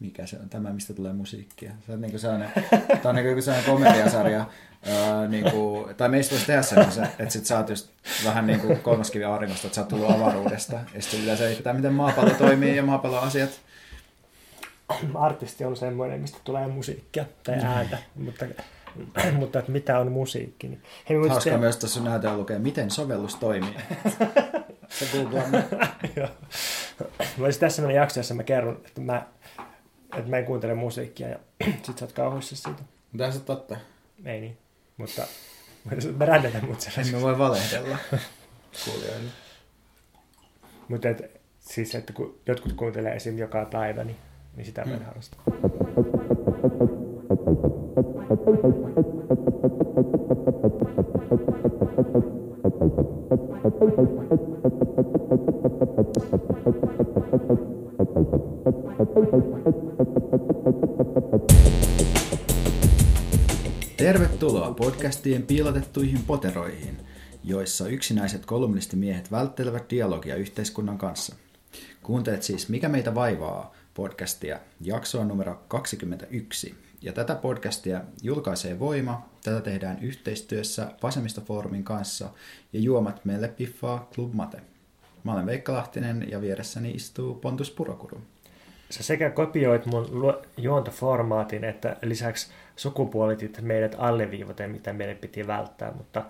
mikä se on, tämä mistä tulee musiikkia. Se on niin sellainen, tämä on niin kuin sellainen komediasarja, ää, niin kuin, tai meistä voisi tehdä sellaisen, että sit sä oot just vähän niin kuin kolmaskivi auringosta, että sä oot tullut avaruudesta, ja sitten yleensä selitetään, miten maapallo toimii ja maapallon asiat. Artisti on semmoinen, mistä tulee musiikkia tai ääntä, mutta, mutta että mitä on musiikki. Niin. Hei, Hauska te... myös tuossa näytöllä lukee, miten sovellus toimii. se googlaa. Olisi tässä sellainen jakso, jossa mä kerron, että mä, että mä en kuuntele musiikkia ja sit sä oot kauhuissa siitä. Mutta se totta. Ei niin, mutta mä rändätän mut En mä voi valehdella kuulijoille. Mutta et, siis, että kun jotkut kuuntelee esim. joka päivä, niin, niin sitä mä en mm. harrasta. Tervetuloa podcastien piilotettuihin poteroihin, joissa yksinäiset kolumnistimiehet välttelevät dialogia yhteiskunnan kanssa. Kuuntelet siis Mikä meitä vaivaa podcastia, jaksoa numero 21. Ja tätä podcastia julkaisee Voima. Tätä tehdään yhteistyössä Vasemmistofoorumin kanssa ja juomat meille piffaa Club Mate. Mä olen Veikka Lahtinen ja vieressäni istuu Pontus Purokuru. Sä sekä kopioit mun juontoformaatin että lisäksi sukupuolitit meidät alleviivaten, mitä meidän piti välttää, mutta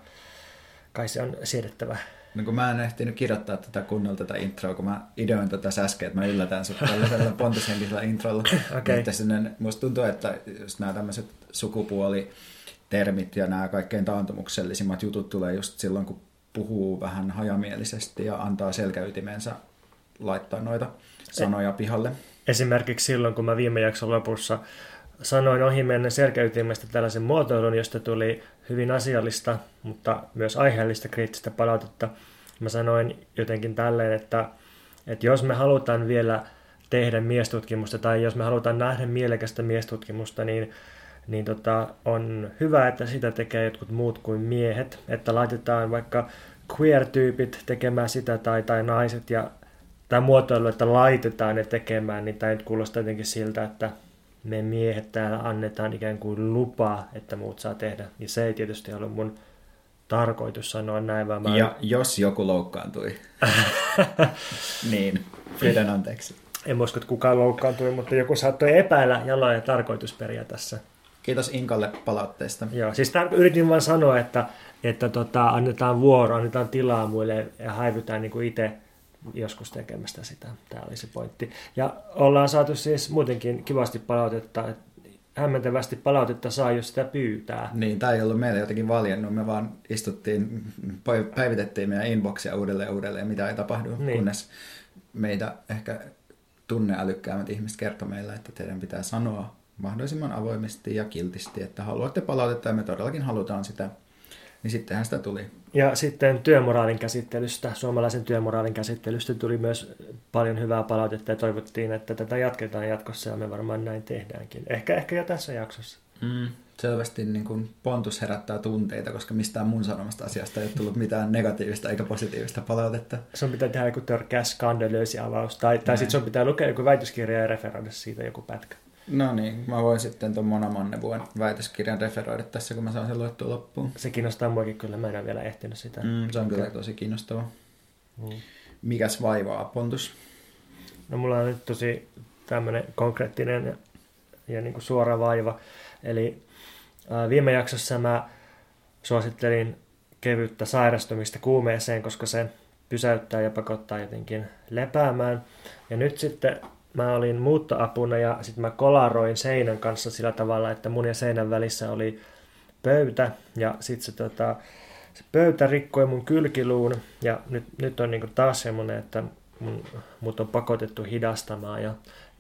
kai se on siedettävä. No kun mä en ehtinyt kirjoittaa tätä kunnolla tätä introa, kun mä ideoin tätä äsken, että mä yllätän sut tällaisella pontushenkisellä introlla. okay. Että sinne, musta tuntuu, että just nämä tämmöiset sukupuolitermit ja nämä kaikkein taantumuksellisimmat jutut tulee just silloin, kun puhuu vähän hajamielisesti ja antaa selkäytimensä laittaa noita sanoja pihalle. Esimerkiksi silloin, kun mä viime jakson lopussa sanoin ohimennen selkäytimestä tällaisen muotoilun, josta tuli hyvin asiallista, mutta myös aiheellista kriittistä palautetta. Mä sanoin jotenkin tälleen, että, että jos me halutaan vielä tehdä miestutkimusta tai jos me halutaan nähdä mielekästä miestutkimusta, niin, niin tota, on hyvä, että sitä tekee jotkut muut kuin miehet, että laitetaan vaikka queer-tyypit tekemään sitä tai, tai naiset ja tämä muotoilu, että laitetaan ne tekemään, niin tämä nyt kuulostaa jotenkin siltä, että me miehet täällä annetaan ikään kuin lupaa, että muut saa tehdä. Ja se ei tietysti ole mun tarkoitus sanoa näin, vaan mä... Ja jos joku loukkaantui, niin pyydän anteeksi. En usko, että kukaan loukkaantui, mutta joku saattoi epäillä jaloja tarkoitusperiä tässä. Kiitos Inkalle palautteesta. Joo, siis tämän yritin vain sanoa, että, että tota, annetaan vuoro, annetaan tilaa muille ja häivytään niin kuin itse joskus tekemästä sitä. Tämä oli se pointti. Ja ollaan saatu siis muutenkin kivasti palautetta, että hämmentävästi palautetta saa, jos sitä pyytää. Niin, tämä ei ollut meille jotenkin valjennut. Me vaan istuttiin, päivitettiin meidän inboxia uudelleen uudelleen, mitä ei tapahdu, niin. kunnes meitä ehkä tunneälykkäämmät ihmiset kertoi meille, että teidän pitää sanoa mahdollisimman avoimesti ja kiltisti, että haluatte palautetta ja me todellakin halutaan sitä niin sittenhän sitä tuli. Ja sitten työmoraalin käsittelystä, suomalaisen työmoraalin käsittelystä tuli myös paljon hyvää palautetta ja toivottiin, että tätä jatketaan jatkossa ja me varmaan näin tehdäänkin. Ehkä, ehkä jo tässä jaksossa. Mm, selvästi niin kuin Pontus herättää tunteita, koska mistään mun sanomasta asiasta ei ole tullut mitään negatiivista eikä positiivista palautetta. Sun pitää tehdä joku törkeä skandalöösi avaus, tai, tai sitten sun pitää lukea joku väitöskirja ja referoida siitä joku pätkä. No niin, mä voin sitten tuon Mona Mannevuon väitöskirjan referoida tässä, kun mä saan sen luettua loppuun. Se kiinnostaa muakin kyllä, mä en ole vielä ehtinyt sitä. Mm, se on kyllä tosi kiinnostava. Mm. Mikäs vaivaa, Pontus? No mulla on nyt tosi tämmöinen konkreettinen ja, ja niin kuin suora vaiva. Eli ää, viime jaksossa mä suosittelin kevyttä sairastumista kuumeeseen, koska se pysäyttää ja pakottaa jotenkin lepäämään. Ja nyt sitten mä olin muuttoapuna ja sitten mä kolaroin seinän kanssa sillä tavalla, että mun ja seinän välissä oli pöytä ja sitten se, tota, se pöytä rikkoi mun kylkiluun ja nyt, nyt on niinku taas semmoinen, että mun, mut on pakotettu hidastamaan ja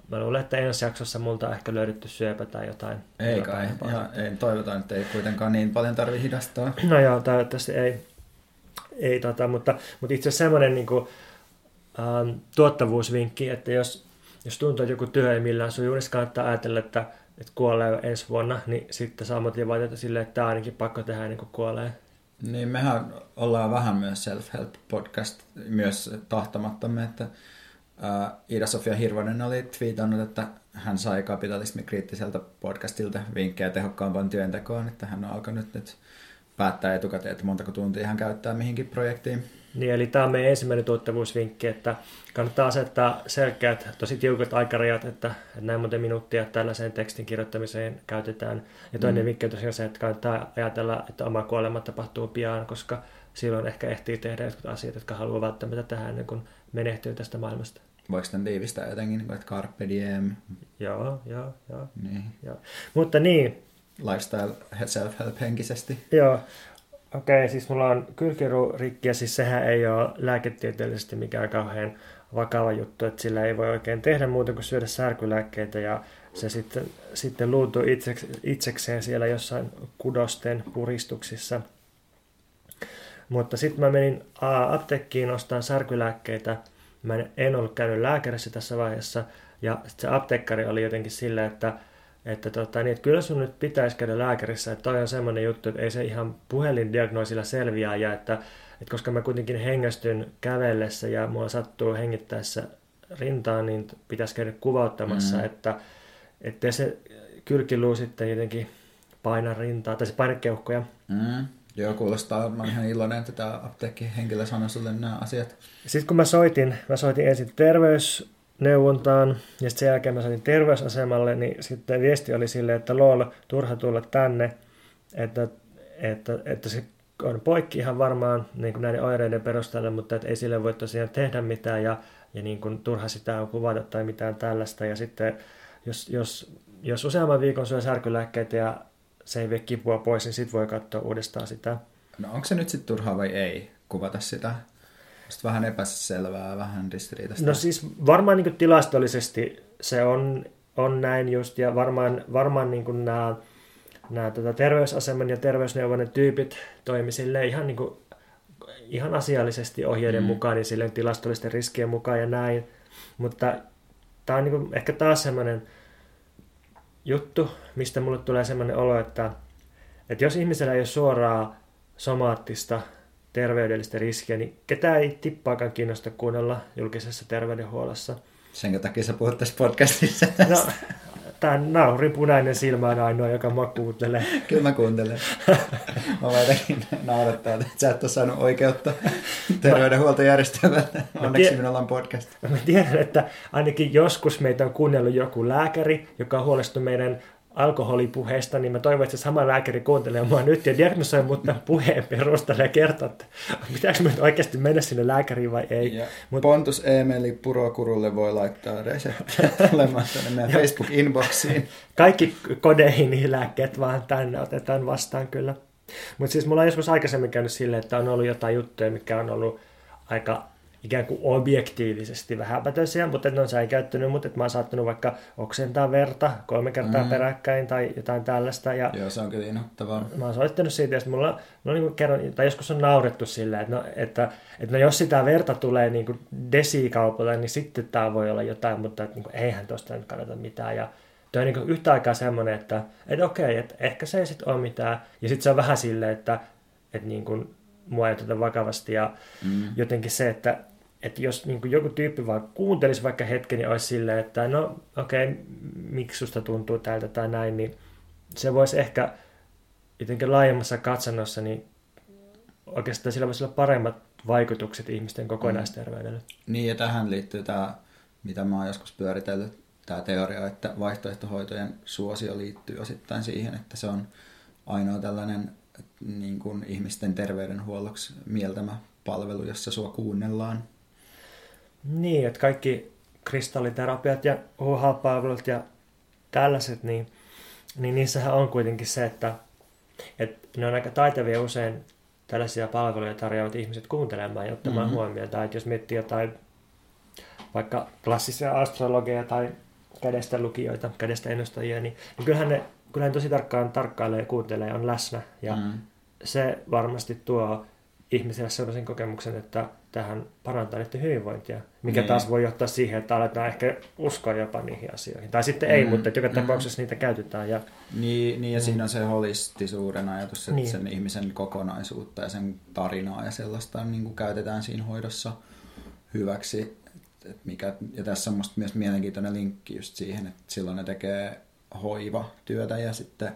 mä luulen, että ensi jaksossa multa on ehkä löydetty syöpä tai jotain. Ei kai, ja ei, toivotaan, että ei kuitenkaan niin paljon tarvi hidastaa. No joo, toivottavasti ei, ei tota, mutta, mutta itse asiassa semmoinen niin kuin, ähm, tuottavuusvinkki, että jos jos tuntuu, että joku työ ei millään suju, niin kannattaa ajatella, että, että kuolee ensi vuonna, niin sitten saa motivaatiota silleen, että tämä ainakin pakko tehdä ennen kuin kuolee. Niin, mehän ollaan vähän myös self-help podcast, myös tahtomattamme, että Ida-Sofia Hirvonen oli twiitannut, että hän sai kapitalismikriittiseltä podcastilta vinkkejä tehokkaampaan työntekoon, että hän on alkanut nyt päättää etukäteen, että montako tuntia hän käyttää mihinkin projektiin. Niin, eli tämä on meidän ensimmäinen tuottavuusvinkki, että kannattaa asettaa selkeät, tosi tiukat aikarajat, että, että näin monta minuuttia tällaiseen tekstin kirjoittamiseen käytetään. Ja toinen mm. vinkki on tosiaan se, että kannattaa ajatella, että oma kuolema tapahtuu pian, koska silloin ehkä ehtii tehdä jotkut asiat, jotka haluaa välttämättä tehdä ennen kuin menehtyy tästä maailmasta. Voiko tämän tiivistää jotenkin, niin että carpe diem? Joo, joo, joo. Niin. joo. Mutta niin. Lifestyle self-help henkisesti. Joo. Okei, siis mulla on kylkirurikki ja siis sehän ei ole lääketieteellisesti mikään kauhean vakava juttu, että sillä ei voi oikein tehdä muuta kuin syödä särkylääkkeitä ja se sitten, sitten luutuu itsekseen siellä jossain kudosten puristuksissa. Mutta sitten mä menin apteekkiin ostamaan särkylääkkeitä. Mä en ollut käynyt lääkärissä tässä vaiheessa ja se apteekkari oli jotenkin silleen, että että, tota, niin, että kyllä sun nyt pitäisi käydä lääkärissä, että toi on semmoinen juttu, että ei se ihan puhelindiagnoosilla selviää, ja että, että koska mä kuitenkin hengästyn kävellessä ja mulla sattuu hengittäessä rintaan, niin pitäisi käydä kuvauttamassa, mm. että ettei se kylkiluu sitten jotenkin paina rintaa, tai se paina keuhkoja. Mm. Joo, kuulostaa. Mä ihan iloinen, että tämä apteekkihenkilö sanoi sulle nämä asiat. Sitten kun mä soitin, mä soitin ensin terveys neuvontaan ja sen jälkeen mä sain terveysasemalle, niin sitten viesti oli silleen, että lol, turha tulla tänne, että, että, että se on poikki ihan varmaan niin kuin näiden oireiden perusteella, mutta että ei sille voi tosiaan tehdä mitään ja, ja niin kuin turha sitä on kuvata tai mitään tällaista. Ja sitten jos, jos, jos useamman viikon syö särkylääkkeitä ja se ei vie kipua pois, niin sitten voi katsoa uudestaan sitä. No onko se nyt sitten turhaa vai ei kuvata sitä? Sitten vähän epäselvää, vähän ristiriitaista. No siis varmaan niin tilastollisesti se on, on näin just, ja varmaan, varmaan niin nämä, nämä tota terveysaseman ja terveysneuvonnan tyypit toimi sille ihan, niin kuin, ihan asiallisesti ohjeiden mm. mukaan, niin silleen tilastollisten riskien mukaan ja näin. Mutta tämä on niin kuin, ehkä taas semmoinen juttu, mistä mulle tulee semmoinen olo, että, että jos ihmisellä ei ole suoraa somaattista terveydellistä riskiä, niin ketään ei tippaakaan kiinnosta kuunnella julkisessa terveydenhuollossa. Sen takia sä puhut tässä podcastissa No, tämä naurin punainen silmä on ainoa, joka mä kuuntelen. Kyllä mä kuuntelen. mä jotenkin naurattaa, että sä et ole saanut oikeutta terveydenhuoltojärjestelmältä. Onneksi tie- minulla on podcast. Mä tiedän, että ainakin joskus meitä on kuunnellut joku lääkäri, joka on huolestunut meidän alkoholipuheesta, niin mä toivon, että se sama lääkäri kuuntelee mua nyt ja diagnosoi mut puheen perusteella ja kertoo, että pitääkö nyt oikeasti mennä sinne lääkäriin vai ei. Ja Mut... Pontus Emeli Purokurulle voi laittaa reseptiä tulemaan tänne meidän Facebook-inboxiin. Kaikki kodeihin lääkkeet vaan tänne otetaan vastaan kyllä. Mutta siis mulla on joskus aikaisemmin käynyt silleen, että on ollut jotain juttuja, mikä on ollut aika ikään kuin objektiivisesti vähäpätöisiä, mutta ne on säikäyttänyt, mutta että mä oon saattanut vaikka oksentaa verta kolme kertaa mm. peräkkäin tai jotain tällaista. Ja Joo, se on kyllä inhottavaa. Mä oon soittanut siitä, ja mulla no niin kerran, tai joskus on naurettu silleen, että, no, että, että no jos sitä verta tulee niin kuin desikaupalle, niin sitten tämä voi olla jotain, mutta että, niin kuin, eihän tuosta nyt kannata mitään. Ja Tuo on niin yhtä aikaa semmoinen, että, että okei, että ehkä se ei sitten ole mitään. Ja sitten se on vähän silleen, että, että niin kuin, mua ei oteta vakavasti. Ja mm. jotenkin se, että että jos niin joku tyyppi vaan kuuntelisi vaikka hetken, niin olisi silleen, että no okei, okay, miksi susta tuntuu tältä tai näin, niin se voisi ehkä jotenkin laajemmassa katsannossa, niin oikeastaan sillä voisi olla paremmat vaikutukset ihmisten kokonaisterveydelle. Mm. Niin, ja tähän liittyy tämä, mitä mä oon joskus pyöritellyt, tämä teoria, että vaihtoehtohoitojen suosio liittyy osittain siihen, että se on ainoa tällainen niin kuin ihmisten terveydenhuolloksi mieltämä palvelu, jossa sua kuunnellaan. Niin, että kaikki kristalliterapiat ja UH-palvelut ja tällaiset, niin, niin niissähän on kuitenkin se, että, että ne on aika taitavia usein tällaisia palveluja tarjoavat ihmiset kuuntelemaan ja ottamaan mm-hmm. huomioon. Tai että jos miettii jotain vaikka klassisia astrologeja tai kädestä lukijoita, kädestä ennustajia, niin, niin kyllähän ne, kyllähän tosi tarkkaan tarkkailee ja kuuntelee ja on läsnä. Ja mm. se varmasti tuo ihmiselle sellaisen kokemuksen, että tähän parantaa niiden hyvinvointia, mikä niin. taas voi johtaa siihen, että aletaan ehkä uskoa jopa niihin asioihin. Tai sitten ei, mm. mutta joka mm. tapauksessa niitä käytetään. Ja... Niin, niin ja mm. siinä on se holistisuuden ajatus, että niin. sen ihmisen kokonaisuutta ja sen tarinaa ja sellaista niin kuin käytetään siinä hoidossa hyväksi. et mikä, ja tässä on musta myös mielenkiintoinen linkki just siihen, että silloin ne tekee hoivatyötä ja sitten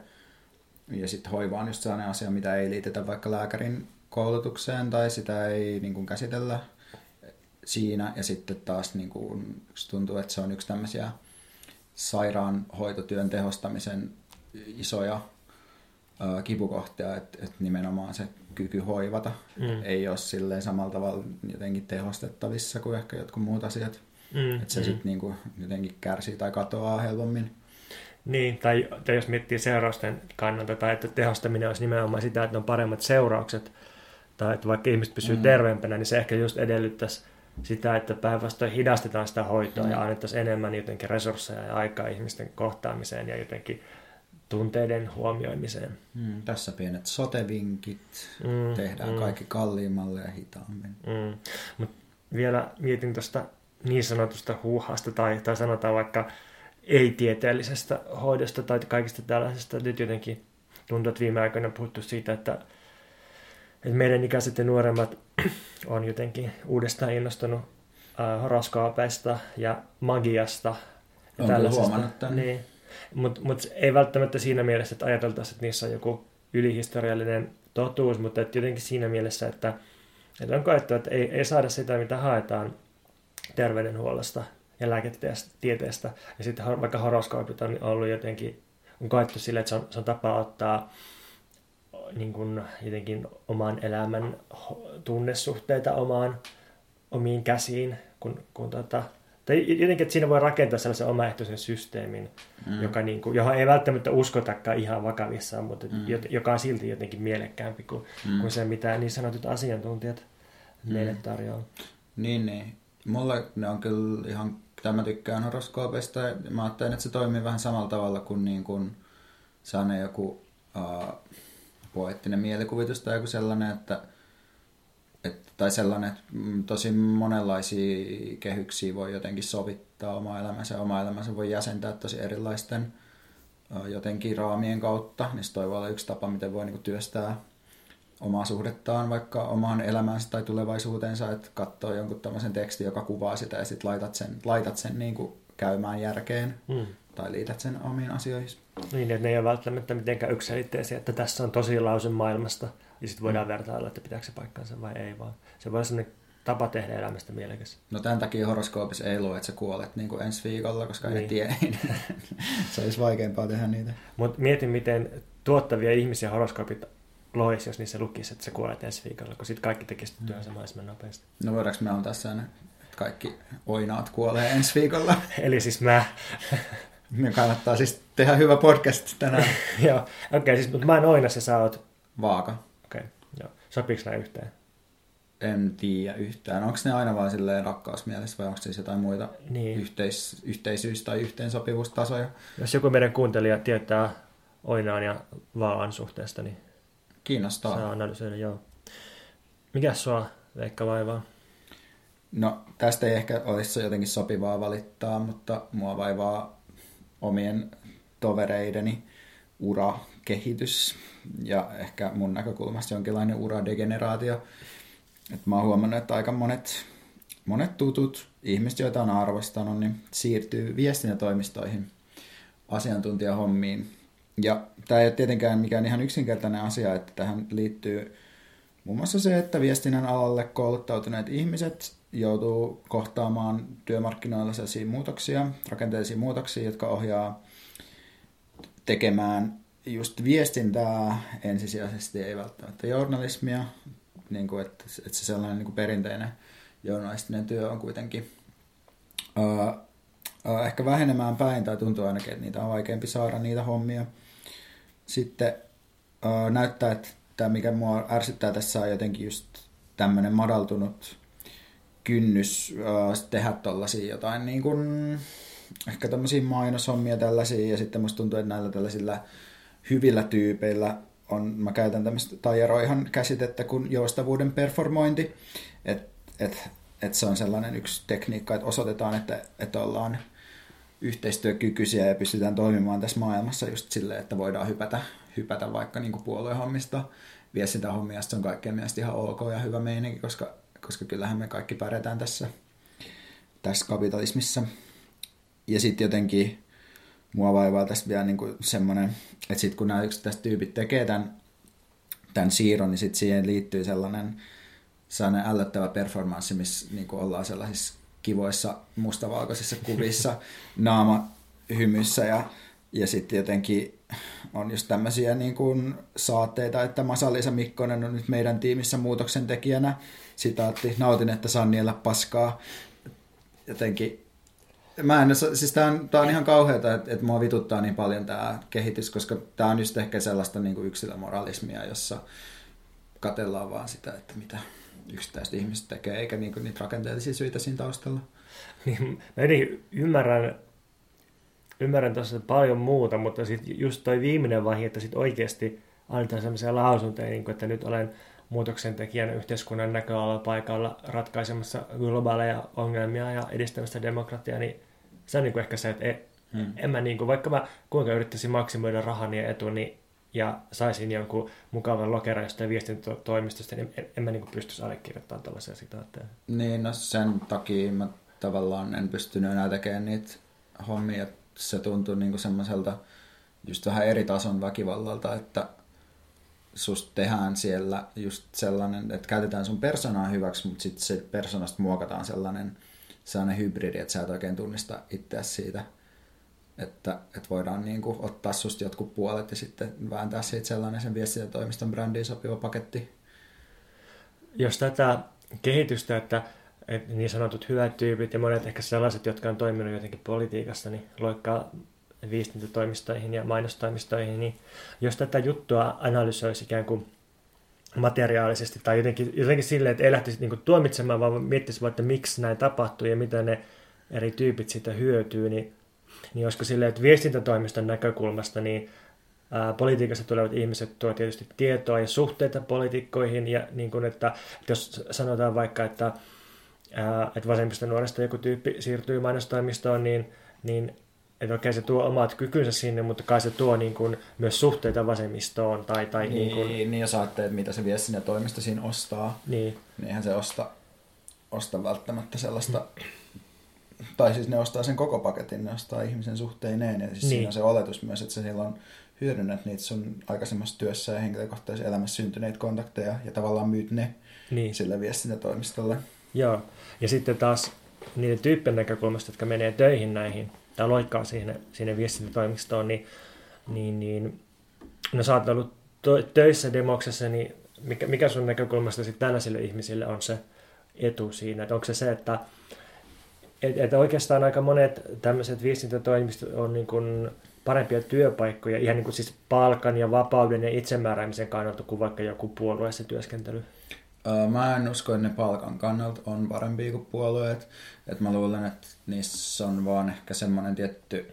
ja sitten hoiva on just sellainen asia, mitä ei liitetä vaikka lääkärin koulutukseen tai sitä ei niin kuin käsitellä siinä. Ja sitten taas niin kuin, tuntuu, että se on yksi tämmöisiä sairaanhoitotyön tehostamisen isoja ää, kipukohtia, että, että nimenomaan se kyky hoivata mm. ei ole silleen samalla tavalla jotenkin tehostettavissa kuin ehkä jotkut muut asiat. Mm. Että se mm. sitten niin jotenkin kärsii tai katoaa helpommin. Niin, tai, tai jos miettii seurausten kannalta, tai että tehostaminen olisi nimenomaan sitä, että on paremmat seuraukset, tai että vaikka ihmiset pysyy mm. terveempänä, niin se ehkä just edellyttäisi sitä, että päinvastoin hidastetaan sitä hoitoa mm. ja annettaisiin enemmän jotenkin resursseja ja aikaa ihmisten kohtaamiseen ja jotenkin tunteiden huomioimiseen. Mm, tässä pienet sotevinkit, mm, tehdään mm. kaikki kalliimmalle ja hitaammin. Mm. Mut vielä mietin tuosta niin sanotusta huuhasta tai, tai sanotaan vaikka ei-tieteellisestä hoidosta tai kaikista tällaisesta. Nyt jotenkin tuntuu, että viime aikoina on puhuttu siitä, että, että meidän ikäiset ja nuoremmat on jotenkin uudestaan innostunut äh, horoskoopeista ja magiasta. Ja tällaisesta. huomannut tämän. Niin. Mutta mut ei välttämättä siinä mielessä, että ajateltaisiin, että niissä on joku ylihistoriallinen totuus, mutta että jotenkin siinä mielessä, että, että on koettu, että ei, ei saada sitä, mitä haetaan terveydenhuollosta ja lääketieteestä. Ja sitten vaikka horoskoopit on ollut jotenkin, on koettu sille, että se on, se on tapa ottaa niin kuin jotenkin oman elämän tunnesuhteita omaan, omiin käsiin, kun, kun tota, tai jotenkin, että siinä voi rakentaa sellaisen omaehtoisen systeemin, mm. joka niin kuin, johon ei välttämättä uskotakaan ihan vakavissaan, mutta mm. joka on silti jotenkin mielekkäämpi kuin, mm. kuin se, mitä niin sanotut asiantuntijat mm. meille tarjoaa. Niin, niin. Mulle ne on kyllä ihan tai mä tykkään horoskoopeista ja mä ajattelen, että se toimii vähän samalla tavalla kuin, niin kuin sellainen joku uh, poettinen mielikuvitus tai joku sellainen, että et, tai sellainen, että tosi monenlaisia kehyksiä voi jotenkin sovittaa oma elämänsä oma elämänsä voi jäsentää tosi erilaisten jotenkin raamien kautta, niin se toi olla yksi tapa, miten voi niin työstää omaa suhdettaan vaikka omaan elämäänsä tai tulevaisuuteensa, että katsoo jonkun tämmöisen tekstin, joka kuvaa sitä ja sitten laitat sen, laitat sen niin kuin käymään järkeen mm. Tai liität sen omiin asioihin. Niin, että ne ei ole välttämättä mitenkään yksilitteisiä, että tässä on tosi lause maailmasta ja sitten voidaan mm. vertailla, että pitääkö se paikkansa vai ei, vaan se voi olla sellainen tapa tehdä elämästä mielekäs. No tämän takia horoskoopissa ei lue, että sä kuolet niin kuin ensi viikolla, koska niin. ei tiedä. se olisi vaikeampaa tehdä niitä. Mutta mietin, miten tuottavia ihmisiä horoskoopit lois, jos niissä lukisi, että sä kuolet ensi viikolla, kun sitten kaikki tekisi työnsä mahdollisimman nopeasti. No voidaanko me antaa sen, että kaikki oinaat kuolee ensi viikolla? Eli siis mä. Me kannattaa siis tehdä hyvä podcast tänään. joo, okei, okay, siis, mutta mä en oinas ja sä oot... Vaaka. Okei, okay, joo. Sopiiko nämä yhteen? En tiedä yhtään. Onko ne aina vain silleen rakkausmielessä vai onko siis jotain muita niin. yhteis- yhteisyys- tai yhteensopivuustasoja? Jos joku meidän kuuntelija tietää Oinaan ja Vaan suhteesta, niin Kiinnostaa. Saa analysoida, joo. Mikä sua Veikka vaivaa? No tästä ei ehkä olisi jotenkin sopivaa valittaa, mutta mua vaivaa omien tovereideni urakehitys ja ehkä mun näkökulmasta jonkinlainen uradegeneraatio. Et mä oon huomannut, että aika monet, monet tutut ihmiset, joita on arvostanut, niin siirtyy viestintätoimistoihin asiantuntijahommiin ja tämä ei ole tietenkään mikään ihan yksinkertainen asia, että tähän liittyy muun muassa se, että viestinnän alalle kouluttautuneet ihmiset joutuu kohtaamaan työmarkkinoilla sellaisia muutoksia, rakenteellisia muutoksia, jotka ohjaa tekemään just viestintää ensisijaisesti, ei välttämättä journalismia, niin kuin, että, että se sellainen niin kuin perinteinen journalistinen työ on kuitenkin ää, ää, ehkä vähenemään päin, tai tuntuu ainakin, että niitä on vaikeampi saada niitä hommia. Sitten äh, näyttää, että tämä mikä mua ärsyttää tässä on jotenkin just tämmöinen madaltunut kynnys äh, tehdä tollaisia jotain niin kuin, ehkä tämmöisiä mainoshommia tällaisia ja sitten musta tuntuu, että näillä tällaisilla hyvillä tyypeillä on, mä käytän tämmöistä Taijaroihan käsitettä kuin joustavuuden performointi, että et, et se on sellainen yksi tekniikka, että osoitetaan, että, että ollaan yhteistyökykyisiä ja pystytään toimimaan tässä maailmassa just silleen, että voidaan hypätä, hypätä vaikka niin puoluehommista viestintähommia, se on kaikkien mielestä ihan ok ja hyvä meininki, koska, koska kyllähän me kaikki pärjätään tässä tässä kapitalismissa. Ja sitten jotenkin mua vaivaa tässä vielä niinku semmoinen, että sitten kun nämä yksittäiset tyypit tekee tämän, tämän siirron, niin sitten siihen liittyy sellainen, sellainen ällöttävä performanssi, missä niinku ollaan sellaisissa kivoissa mustavalkoisissa kuvissa naama hymyssä ja, ja sitten jotenkin on just tämmöisiä niin kuin saatteita, että Masa-Liisa Mikkonen on nyt meidän tiimissä muutoksen tekijänä. Sitaatti, nautin, että saan niellä paskaa. Jotenkin Mä en, siis tää on, tää on ihan kauheata, että, että mua vituttaa niin paljon tämä kehitys, koska tämä on just ehkä sellaista niin kuin yksilömoralismia, jossa katellaan vaan sitä, että mitä yksittäiset ihmiset tekee, eikä niin kuin niitä rakenteellisia syitä siinä taustalla. Niin, mä ymmärrän, ymmärrän tuossa paljon muuta, mutta sitten just toi viimeinen vaihe, että sitten oikeasti annetaan sellaisia lausuntoja, niin kuin, että nyt olen muutoksen tekijän yhteiskunnan paikalla ratkaisemassa globaaleja ongelmia ja edistämässä demokratiaa, niin se on niin kuin ehkä se, että en, hmm. en mä niin kuin, vaikka mä kuinka yrittäisin maksimoida rahan ja etu, niin ja saisin jonkun mukavan lokeran jostain viestintätoimistosta, niin en, en mä niin pystyisi allekirjoittamaan tällaisia sitaatteja. Niin, no sen takia mä tavallaan en pystynyt enää tekemään niitä hommia. Se tuntui niin semmoiselta just vähän eri tason väkivallalta, että susta tehdään siellä just sellainen, että käytetään sun persoonaa hyväksi, mutta sitten se persoonasta muokataan sellainen, sellainen hybridi, että sä et oikein tunnista itseäsi siitä, että, että voidaan niin kuin ottaa susta jotkut puolet ja sitten vääntää siitä sellainen sen viestintätoimiston brändiin sopiva paketti. Jos tätä kehitystä, että, niin sanotut hyvät tyypit ja monet ehkä sellaiset, jotka on toiminut jotenkin politiikassa, niin loikkaa viestintätoimistoihin ja mainostoimistoihin, niin jos tätä juttua analysoisi ikään kuin materiaalisesti tai jotenkin, jotenkin silleen, että ei lähtisi niin tuomitsemaan, vaan miettisi vaan, että miksi näin tapahtuu ja mitä ne eri tyypit siitä hyötyy, niin, niin olisiko silleen, että viestintätoimiston näkökulmasta niin ää, politiikassa tulevat ihmiset tuovat tietysti tietoa ja suhteita poliitikkoihin ja niin kuin, että, että jos sanotaan vaikka, että, ää, että vasemmista nuoresta joku tyyppi siirtyy mainostoimistoon, niin, niin että okei se tuo omat kykynsä sinne, mutta kai se tuo niin kuin myös suhteita vasemmistoon. Tai, tai niin, niin, kuin... niin jos ajattelee, mitä se vie sinne toimisto siinä ostaa, niin, niin eihän se osta, osta välttämättä sellaista, tai siis ne ostaa sen koko paketin, ne ostaa ihmisen suhteineen, ja siis niin. siinä on se oletus myös, että sä silloin hyödynnät niitä sun aikaisemmassa työssä ja henkilökohtaisessa elämässä syntyneitä kontakteja, ja tavallaan myyt ne niin. sille viestintätoimistolle. Joo, ja sitten taas niiden tyyppien näkökulmasta, jotka menee töihin näihin tai loikkaa sinne, sinne viestintätoimistoon, niin, niin, niin no sä oot ollut töissä demoksessa, niin mikä, mikä sun näkökulmasta sitten tällaisille ihmisille on se etu siinä? Että onko se se, että et, et oikeastaan aika monet tämmöiset viestintätoimistot on niin kuin parempia työpaikkoja, ihan niin kuin siis palkan ja vapauden ja itsemääräämisen kannalta kuin vaikka joku puolueessa työskentely? Mä en usko, että ne palkan kannalta on parempi kuin puolueet. Et mä luulen, että niissä on vaan ehkä semmoinen tietty,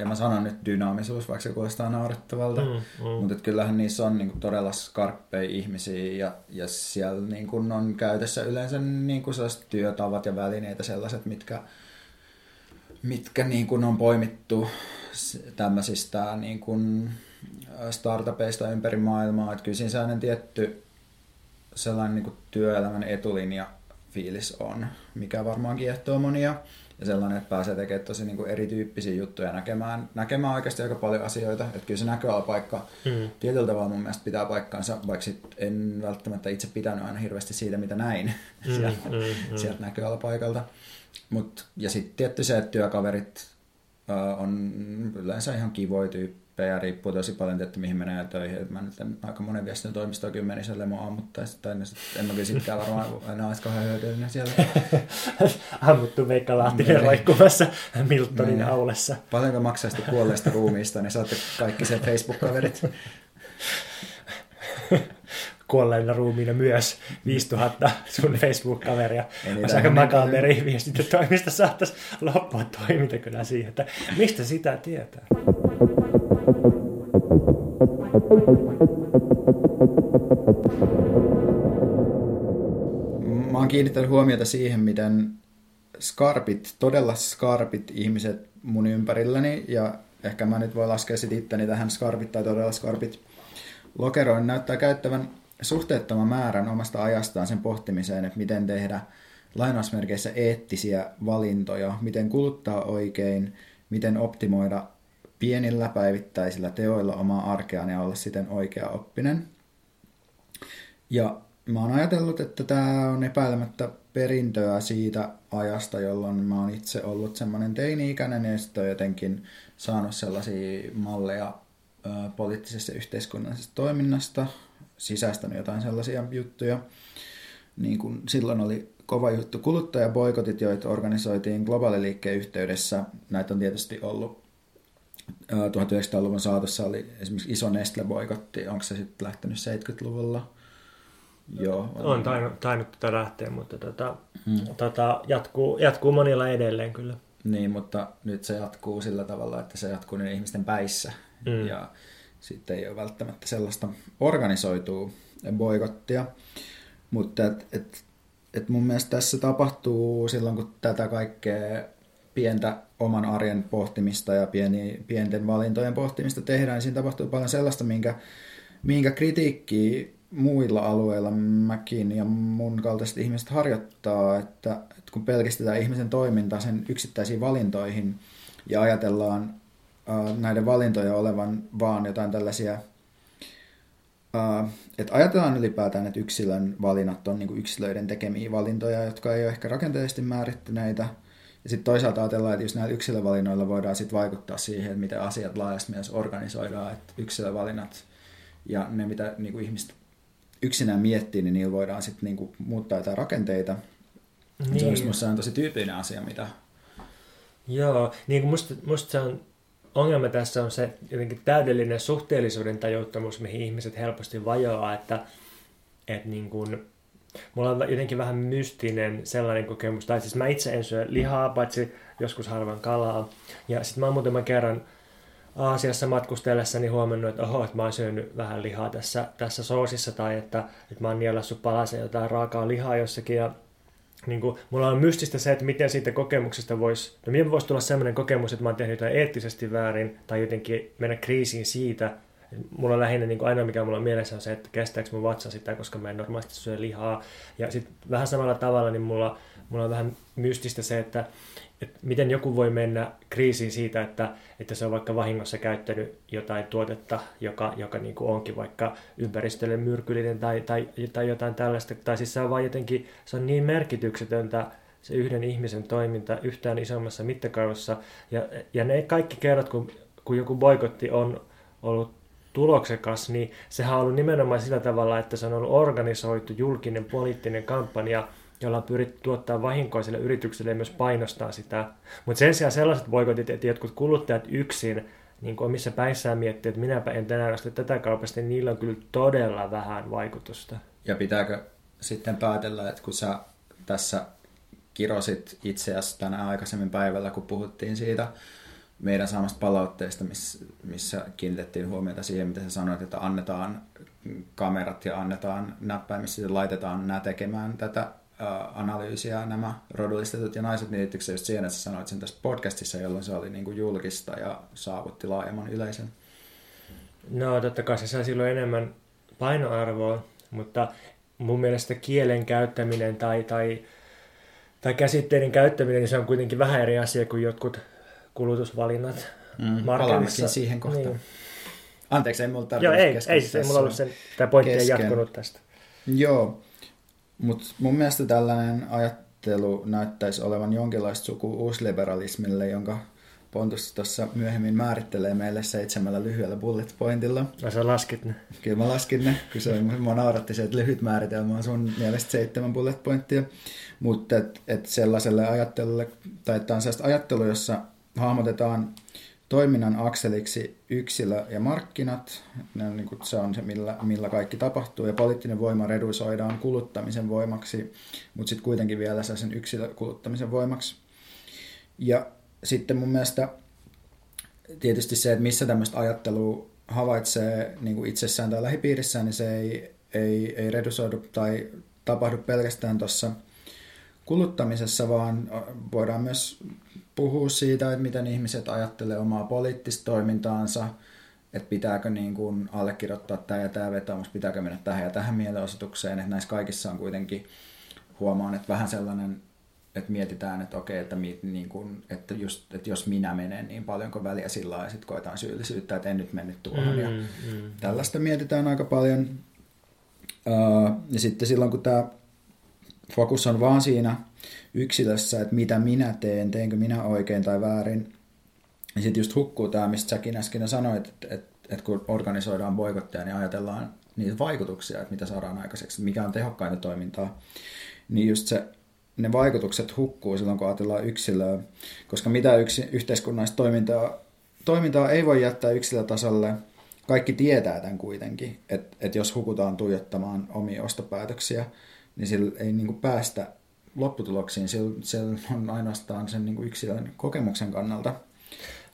ja mä sanon nyt dynaamisuus, vaikka se kuulostaa naurettavalta, mm, mm. mutta kyllähän niissä on niinku todella skarppeja ihmisiä ja, ja siellä niinku on käytössä yleensä niinku sellaiset työtavat ja välineitä sellaiset, mitkä, mitkä niinku on poimittu tämmöisistä niinku startupeista ympäri maailmaa. Että kyllä siinä tietty sellainen niin kuin työelämän etulinja fiilis on, mikä varmaan kiehtoo monia. Ja sellainen, että pääsee tekemään tosi niin kuin erityyppisiä juttuja näkemään, näkemään oikeasti aika paljon asioita. Että kyllä se näköalapaikka mm. tietyllä tavalla mun mielestä pitää paikkaansa, vaikka sit en välttämättä itse pitänyt aina hirveästi siitä, mitä näin mm, sieltä, mm, mm. sieltä näköalapaikalta. Mut, ja sitten tietty se, että työkaverit uh, on yleensä ihan kivoja tyyppi ja riippuu tosi paljon, että mihin menee töihin. Mä nyt en, aika monen viestin toimistoon kymmenisen lemoa aamuttaisi, tai en mä kyllä sitkään varmaan enää olisi kauhean hyödyllinen siellä. Ammuttu Veikka Lahtinen roikkumassa Miltonin niin. aulessa. Paljonko maksaa sitten kuolleesta ruumiista, niin saatte kaikki sen Facebook-kaverit. kuolleena ruumiina myös 5000 sun Facebook-kaveria. Olisi aika makaberi viestintätoimista saattaisi loppua toiminta kyllä siihen, että mistä sitä tietää. Mä oon kiinnittänyt huomiota siihen, miten skarpit, todella skarpit ihmiset mun ympärilläni, ja ehkä mä nyt voi laskea sit itteni tähän skarpit tai todella skarpit lokeroin, näyttää käyttävän suhteettoman määrän omasta ajastaan sen pohtimiseen, että miten tehdä lainausmerkeissä eettisiä valintoja, miten kuluttaa oikein, miten optimoida pienillä päivittäisillä teoilla omaa arkeaan ja olla siten oikea oppinen. Ja mä oon ajatellut, että tämä on epäilemättä perintöä siitä ajasta, jolloin mä oon itse ollut semmoinen teini-ikäinen ja sitten jotenkin saanut sellaisia malleja ö, poliittisessa ja yhteiskunnallisesta toiminnasta, sisäistänyt jotain sellaisia juttuja. Niin kun silloin oli kova juttu kuluttajaboikotit, joita organisoitiin globaaliliikkeen yhteydessä. Näitä on tietysti ollut 1900-luvun saatossa oli esimerkiksi iso Nestle-boikotti, onko se sitten lähtenyt 70-luvulla? Joo. On, on tainnut, tainnut tätä lähteä, mutta tota, hmm. tota, jatkuu, jatkuu monilla edelleen kyllä. Niin, mutta nyt se jatkuu sillä tavalla, että se jatkuu niiden ihmisten päissä. Hmm. Ja sitten ei ole välttämättä sellaista organisoitua boikottia. Mutta et, et, et mun mielestä tässä tapahtuu silloin, kun tätä kaikkea pientä oman arjen pohtimista ja pieni, pienten valintojen pohtimista tehdään, niin siinä tapahtuu paljon sellaista, minkä, minkä kritiikki muilla alueilla mäkin ja mun kaltaiset ihmiset harjoittaa, että, että kun pelkistetään ihmisen toimintaa sen yksittäisiin valintoihin ja ajatellaan äh, näiden valintoja olevan vaan jotain tällaisia, äh, että ajatellaan ylipäätään, että yksilön valinnat on niin yksilöiden tekemiä valintoja, jotka ei ole ehkä rakenteellisesti määrittyneitä, ja sitten toisaalta ajatellaan, että just näillä yksilövalinnoilla voidaan sitten vaikuttaa siihen, että miten asiat laajasti myös organisoidaan, että yksilövalinnat ja ne, mitä niin kuin ihmiset yksinään miettii, niin niillä voidaan sitten niin kuin muuttaa jotain rakenteita. Niin. Se on niin. tosi tyypillinen asia, mitä... Joo, niin kuin musta, musta se on ongelma tässä on se jotenkin täydellinen suhteellisuuden tajuttomuus, mihin ihmiset helposti vajoaa, että, että niin kuin, mulla on jotenkin vähän mystinen sellainen kokemus, tai siis mä itse en syö lihaa, paitsi joskus harvan kalaa, ja sitten mä oon muutaman kerran Aasiassa matkustellessani huomannut, että oho, että mä oon syönyt vähän lihaa tässä, tässä soosissa, tai että, että mä oon nielassut palasen jotain raakaa lihaa jossakin, ja niin kuin, mulla on mystistä se, että miten siitä kokemuksesta voisi, no miten voisi tulla sellainen kokemus, että mä oon tehnyt jotain eettisesti väärin, tai jotenkin mennä kriisiin siitä, mulla lähinnä niin kuin ainoa, mikä mulla on mielessä on se, että kestääkö mun vatsa sitä, koska mä en normaalisti syö lihaa. Ja sitten vähän samalla tavalla, niin mulla, mulla on vähän mystistä se, että, että miten joku voi mennä kriisiin siitä, että, että se on vaikka vahingossa käyttänyt jotain tuotetta, joka, joka niin kuin onkin vaikka ympäristölle myrkyllinen tai, tai, tai jotain tällaista. Tai siis se on vaan jotenkin, se on niin merkityksetöntä se yhden ihmisen toiminta yhtään isommassa mittakaavassa. Ja, ja ne kaikki kerrat, kun, kun joku boikotti on ollut tuloksekas, niin sehän on ollut nimenomaan sillä tavalla, että se on ollut organisoitu julkinen poliittinen kampanja, jolla on pyritty tuottaa vahinkoa sille yritykselle ja myös painostaa sitä. Mutta sen sijaan sellaiset boikotit, että jotkut kuluttajat yksin niin kuin omissa päissään miettii, että minäpä en tänään osta tätä kaupasta, niin niillä on kyllä todella vähän vaikutusta. Ja pitääkö sitten päätellä, että kun sä tässä kirosit itseäsi tänä aikaisemmin päivällä, kun puhuttiin siitä meidän saamasta palautteesta, missä, kiinnitettiin huomiota siihen, mitä sä sanoit, että annetaan kamerat ja annetaan näppäimissä ja laitetaan nämä tekemään tätä analyysiä nämä rodullistetut ja naiset, niin liittyykö se just siihen, että sanoit sen tässä podcastissa, jolloin se oli niin kuin julkista ja saavutti laajemman yleisön? No totta kai se sai silloin enemmän painoarvoa, mutta mun mielestä kielen käyttäminen tai, tai, tai käsitteiden käyttäminen, niin se on kuitenkin vähän eri asia kuin jotkut kulutusvalinnat mm, marketissa. siihen kohtaan. Niin. Anteeksi, ei mulla Joo, ei, ei, ei, ei mulla ollut sen, tämä pointti ei jatkunut tästä. Joo, mutta mun mielestä tällainen ajattelu näyttäisi olevan jonkinlaista suku uusliberalismille, jonka Pontus tuossa myöhemmin määrittelee meille seitsemällä lyhyellä bullet pointilla. Ja sä laskit ne. Kyllä mä laskin ne, kun se mua nauratti se, että lyhyt määritelmä on sun mielestä seitsemän bullet pointtia. Mutta et, et sellaiselle ajattelulle, tai että on sellaista ajattelu, jossa hahmotetaan toiminnan akseliksi yksilö ja markkinat. Ne on, niin kuin, se on se, millä, millä kaikki tapahtuu. Ja poliittinen voima redusoidaan kuluttamisen voimaksi, mutta sitten kuitenkin vielä sen yksilökuluttamisen voimaksi. Ja sitten mun mielestä tietysti se, että missä tämmöistä ajattelua havaitsee niin kuin itsessään tai lähipiirissään, niin se ei, ei, ei redusoidu tai tapahdu pelkästään tuossa kuluttamisessa, vaan voidaan myös puhua siitä, että miten ihmiset ajattelee omaa poliittista toimintaansa, että pitääkö niin kuin allekirjoittaa tämä ja tämä vetoomus, pitääkö mennä tähän ja tähän mielenosoitukseen, että näissä kaikissa on kuitenkin huomaan, että vähän sellainen, että mietitään, että okei, että, mi, niin kuin, että, just, että jos minä menen, niin paljonko väliä sillä ja sitten koetaan syyllisyyttä, että en nyt mennyt tuohon. Mm, ja mm. Tällaista mietitään aika paljon. Uh, ja sitten silloin, kun tämä fokus on vaan siinä yksilössä, että mitä minä teen, teenkö minä oikein tai väärin, niin sitten just hukkuu tämä, mistä säkin äsken sanoit, että, että, että kun organisoidaan boikotteja, niin ajatellaan niitä vaikutuksia, että mitä saadaan aikaiseksi, mikä on tehokkainta toimintaa, niin just se, ne vaikutukset hukkuu silloin, kun ajatellaan yksilöä, koska mitä yksi, yhteiskunnallista toimintaa, toimintaa ei voi jättää yksilötasolle, kaikki tietää tämän kuitenkin, että, että jos hukutaan tuijottamaan omia ostopäätöksiä, niin sillä ei niin kuin päästä lopputuloksiin, sillä, sillä on ainoastaan sen niin kuin yksilön kokemuksen kannalta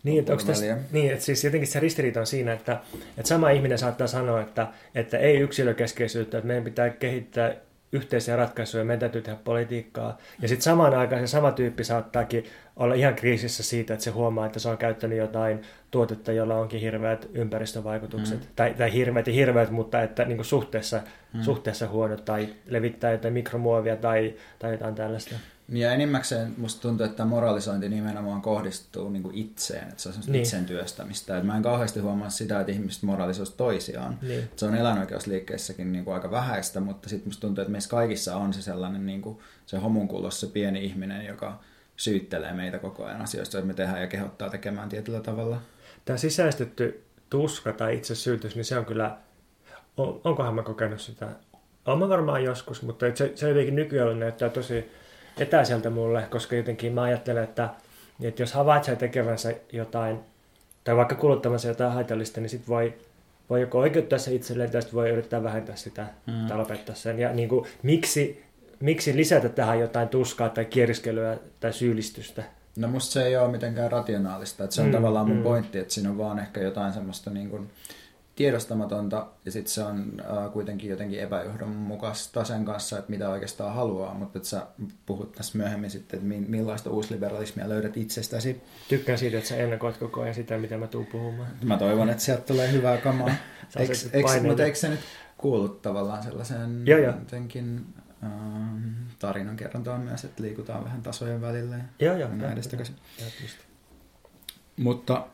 niin, että, onko tästä, niin, että siis jotenkin se ristiriita on siinä, että, että sama ihminen saattaa sanoa, että, että ei yksilökeskeisyyttä, että meidän pitää kehittää yhteisiä ratkaisuja, meidän täytyy tehdä politiikkaa. Ja sitten samaan aikaan se sama tyyppi saattaakin olla ihan kriisissä siitä, että se huomaa, että se on käyttänyt jotain tuotetta, jolla onkin hirveät ympäristövaikutukset. Mm. Tai, tai hirveät ja hirveät, mutta että niin suhteessa, mm. suhteessa huonot tai levittää jotain mikromuovia tai, tai jotain tällaista. Ja enimmäkseen musta tuntuu, että moralisointi nimenomaan kohdistuu niin kuin itseen, että se on niin. itsen työstämistä. Et mä en kauheasti huomaa sitä, että ihmiset moralisoisivat toisiaan. Niin. Se on eläinoikeusliikkeessäkin niin kuin aika vähäistä, mutta sitten musta tuntuu, että meissä kaikissa on se sellainen niin kuin se homunkulos, se pieni ihminen, joka syyttelee meitä koko ajan asioista, että me tehdään ja kehottaa tekemään tietyllä tavalla. Tämä sisäistetty tuska tai itse syytys, niin se on kyllä, on, onkohan mä kokenut sitä? Olen varmaan joskus, mutta se, se jotenkin nykyään näyttää tosi etäiseltä mulle, koska jotenkin mä ajattelen, että, että jos havaitsee tekevänsä jotain, tai vaikka kuluttamassa jotain haitallista, niin sitten voi, voi joko oikeuttaa se itselleen, tai sitten voi yrittää vähentää sitä mm. tai lopettaa sen. Ja niin kuin, miksi, miksi lisätä tähän jotain tuskaa tai kieriskelyä tai syyllistystä? No musta se ei ole mitenkään rationaalista. Että se on mm, tavallaan mun mm. pointti, että siinä on vaan ehkä jotain semmoista niin kuin, tiedostamatonta ja sitten se on äh, kuitenkin jotenkin epäjohdonmukaista sen kanssa, että mitä oikeastaan haluaa, mutta että sä puhut tässä myöhemmin sitten, että millaista uusliberalismia löydät itsestäsi. Tykkään siitä, että sä ennakoit koko ajan sitä, mitä mä tuun puhumaan. Mä toivon, että sieltä tulee hyvää kamaa. eikö, eikö, mutta eikö se nyt kuulu tavallaan sellaiseen joo, joo. jotenkin äh, tarinan kerrontaan myös, että liikutaan vähän tasojen välillä ja joo, joo, näin Mutta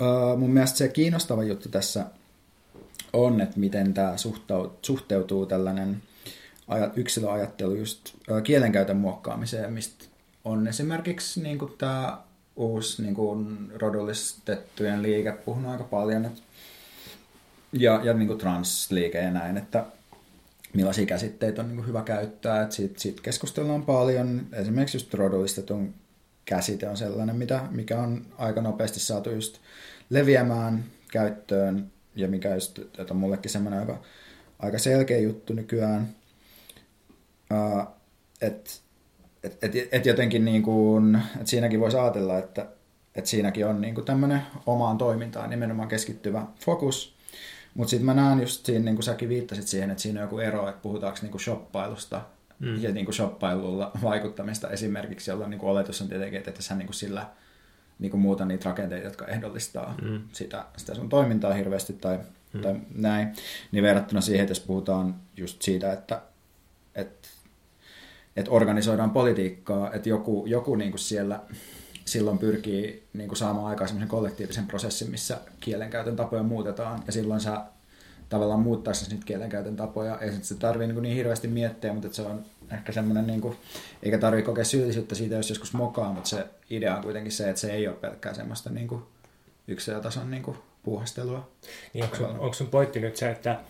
Uh, mun mielestä se kiinnostava juttu tässä on, että miten tämä suhteutuu tällainen yksilöajattelu just kielenkäytön muokkaamiseen, mistä on esimerkiksi niin kuin tämä uusi niin kuin rodullistettujen liike puhunut aika paljon, että, ja, ja niin kuin transliike ja näin, että millaisia käsitteitä on niin kuin hyvä käyttää, että siitä, siitä keskustellaan paljon, esimerkiksi just rodullistetun käsite on sellainen, mitä, mikä on aika nopeasti saatu just leviämään käyttöön ja mikä just, että on mullekin semmoinen aika, aika selkeä juttu nykyään, uh, että et, et, et jotenkin niin kuin, että siinäkin voisi ajatella, että, että siinäkin on niin kuin tämmöinen omaan toimintaan nimenomaan keskittyvä fokus, mutta sitten mä näen just siinä, niin kuin säkin viittasit siihen, että siinä on joku ero, että puhutaanko niin kuin shoppailusta mm. ja niin kuin shoppailulla vaikuttamista esimerkiksi, jolla niin kuin oletus on tietenkin, että sä niin kuin sillä niin kuin muuta niitä rakenteita, jotka ehdollistaa mm. sitä, sitä sun toimintaa hirveästi tai, mm. tai näin, niin verrattuna siihen, että jos puhutaan just siitä, että, että, että organisoidaan politiikkaa, että joku, joku niin kuin siellä silloin pyrkii niin kuin saamaan aikaan semmoisen kollektiivisen prosessin, missä kielenkäytön tapoja muutetaan, ja silloin sä tavallaan muuttaisi niitä kielenkäytön tapoja. Ei se tarvii niin, niin hirveästi miettiä, mutta se on ehkä semmoinen, niin kuin, eikä tarvitse kokea syyllisyyttä siitä, jos joskus mokaa, mutta se idea on kuitenkin se, että se ei ole pelkkää semmoista niin kuin, yksilötason niin kuin, puuhastelua. Niin onko, sun, onko sun pointti nyt se, että,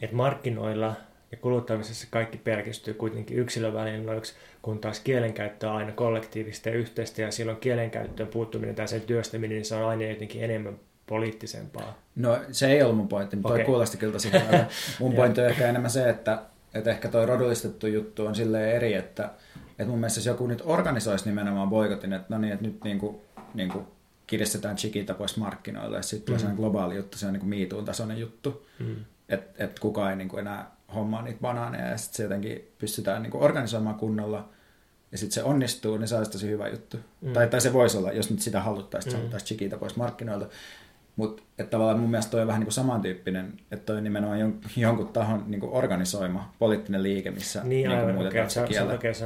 että markkinoilla ja kuluttamisessa kaikki pelkistyy kuitenkin yksilövälineiksi, kun taas kielenkäyttö on aina kollektiivista ja yhteistä, ja silloin kielenkäyttöön puuttuminen tai sen työstäminen, niin se on aina jotenkin enemmän poliittisempaa. No se ei ollut mun pointti, mutta okay. toi kuulosti kyllä tosi Mun pointti on ehkä enemmän se, että, että ehkä toi rodullistettu juttu on silleen eri, että, että mun mielestä jos joku nyt organisoisi nimenomaan boikotin, että no niin, että nyt niin kuin, niin kuin kiristetään Chiquita pois markkinoille, ja sitten tulee mm. globaali juttu, se on niin miituun tasoinen juttu, mm. että et kukaan ei niin kuin enää hommaa niitä banaaneja, ja sitten se jotenkin pystytään niin kuin organisoimaan kunnolla, ja sitten se onnistuu, niin se olisi tosi hyvä juttu. Mm. Tai, tai se voisi olla, jos nyt sitä haluttaisiin, että mm. saataisiin Chiquita pois markkinoilta. Mutta että tavallaan mun mielestä toi on vähän niin kuin samantyyppinen, että toi on nimenomaan jon, jonkun tahon niin kuin organisoima poliittinen liike, missä Niin, niin aivan, muutetaan okei, se kieltä. okei, se.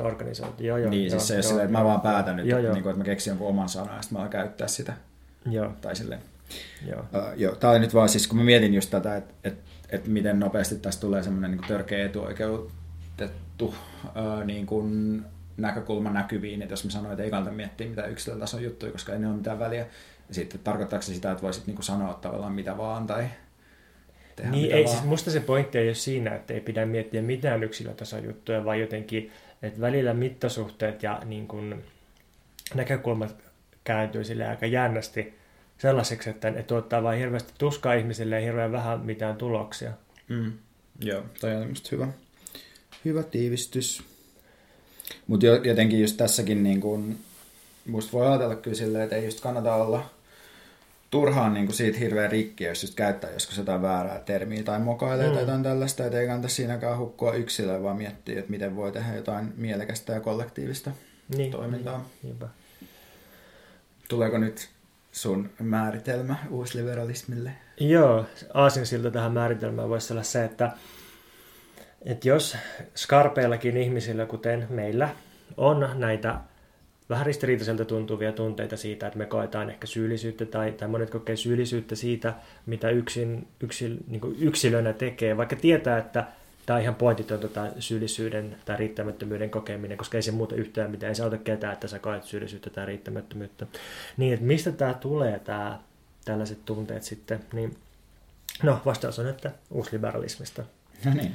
Joo, joo, Niin, joo, siis se ei ole silleen, että mä vaan päätän nyt, Joo, että, joo. niin kuin, että mä keksin jonkun oman sanan ja sitten mä alan käyttää sitä. Joo, Tai silleen. joo. Uh, joo, tää oli nyt vaan siis, kun mä mietin just tätä, että et, et miten nopeasti tästä tulee semmoinen niin törkeä etuoikeutettu uh, niin kuin näkökulma näkyviin, että jos mä sanoin, että ei kannata miettiä mitään yksilötason juttuja, koska ei ne ole mitään väliä. Sitten tarkoittaako se sitä, että voisit niin kuin sanoa tavallaan mitä vaan tai tehdä Niin, mitä ei, vaan? siis musta se pointti ei ole siinä, että ei pidä miettiä mitään yksilötason juttuja, vaan jotenkin, että välillä mittasuhteet ja niin kuin, näkökulmat kääntyy sille aika jännästi sellaiseksi, että ne tuottaa vain hirveästi tuskaa ihmisille ja hirveän vähän mitään tuloksia. Mm. Joo, toi on musta hyvä, hyvä tiivistys. Mutta jotenkin just tässäkin niin kun, musta voi ajatella kyllä silleen, että ei just kannata olla turhaan niin siitä hirveän rikki, jos just käyttää joskus jotain väärää termiä tai mokailee mm. tai jotain tällaista, että ei kannata siinäkään hukkua yksilöä, vaan miettiä, että miten voi tehdä jotain mielekästä ja kollektiivista Niin, toimintaa. Niin, niinpä. Tuleeko nyt sun määritelmä uusliberalismille? Joo, aasinsilta tähän määritelmään voisi olla se, että, että jos skarpeillakin ihmisillä, kuten meillä, on näitä vähän ristiriitaiselta tuntuvia tunteita siitä, että me koetaan ehkä syyllisyyttä tai, tai monet kokee syyllisyyttä siitä, mitä yksin, yksil, niin yksilönä tekee, vaikka tietää, että tämä on ihan pointitonta tämä syyllisyyden tai riittämättömyyden kokeminen, koska ei se muuta yhtään mitään, ei se auta ketään, että sä koet syyllisyyttä tai riittämättömyyttä. Niin, että mistä tämä tulee, tämä, tällaiset tunteet sitten, niin no vastaus on, että uusliberalismista. No niin.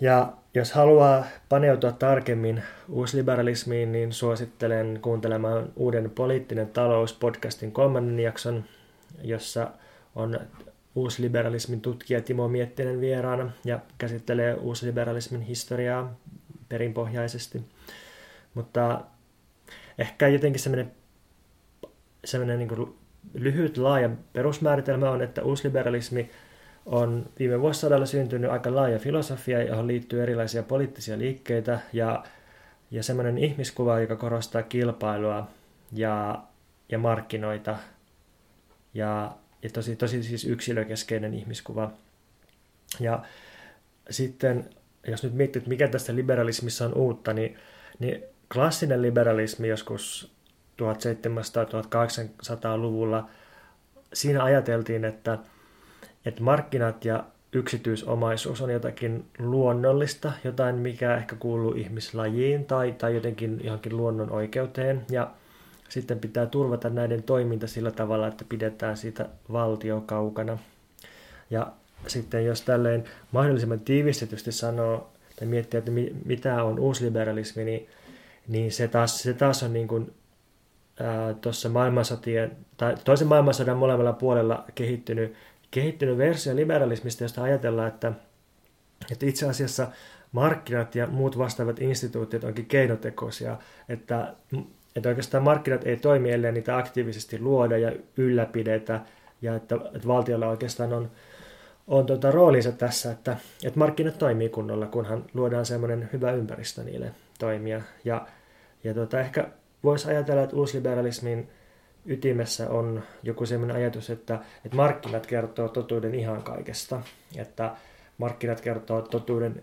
Ja jos haluaa paneutua tarkemmin uusliberalismiin, niin suosittelen kuuntelemaan uuden poliittinen talous podcastin kolmannen jakson, jossa on uusliberalismin tutkija Timo Miettinen vieraana ja käsittelee uusliberalismin historiaa perinpohjaisesti. Mutta ehkä jotenkin semmoinen, semmoinen niin lyhyt, laaja perusmääritelmä on, että uusliberalismi on viime vuosisadalla syntynyt aika laaja filosofia, johon liittyy erilaisia poliittisia liikkeitä ja, ja semmoinen ihmiskuva, joka korostaa kilpailua ja, ja markkinoita ja, ja tosi, tosi siis yksilökeskeinen ihmiskuva. Ja sitten, jos nyt miettii, mikä tässä liberalismissa on uutta, niin, niin klassinen liberalismi joskus 1700-1800-luvulla, siinä ajateltiin, että että markkinat ja yksityisomaisuus on jotakin luonnollista, jotain mikä ehkä kuuluu ihmislajiin tai, tai jotenkin johonkin luonnon oikeuteen. Ja sitten pitää turvata näiden toiminta sillä tavalla, että pidetään siitä valtio kaukana. Ja sitten jos tälleen mahdollisimman tiivistetysti sanoo tai miettiä, että mitä on uusliberalismi, niin, niin se, taas, se taas on niin kuin tuossa maailmansotien, tai toisen maailmansodan molemmilla puolella kehittynyt kehittynyt versio liberalismista, josta ajatellaan, että, että itse asiassa markkinat ja muut vastaavat instituutiot onkin keinotekoisia, että, että oikeastaan markkinat ei toimi, ellei niitä aktiivisesti luoda ja ylläpidetä, ja että, että valtiolla oikeastaan on, on tuota roolinsa tässä, että, että markkinat toimii kunnolla, kunhan luodaan semmoinen hyvä ympäristö niille toimia. Ja, ja tuota, ehkä voisi ajatella, että uusliberalismin ytimessä on joku sellainen ajatus, että, että markkinat kertoo totuuden ihan kaikesta. Että markkinat kertoo totuuden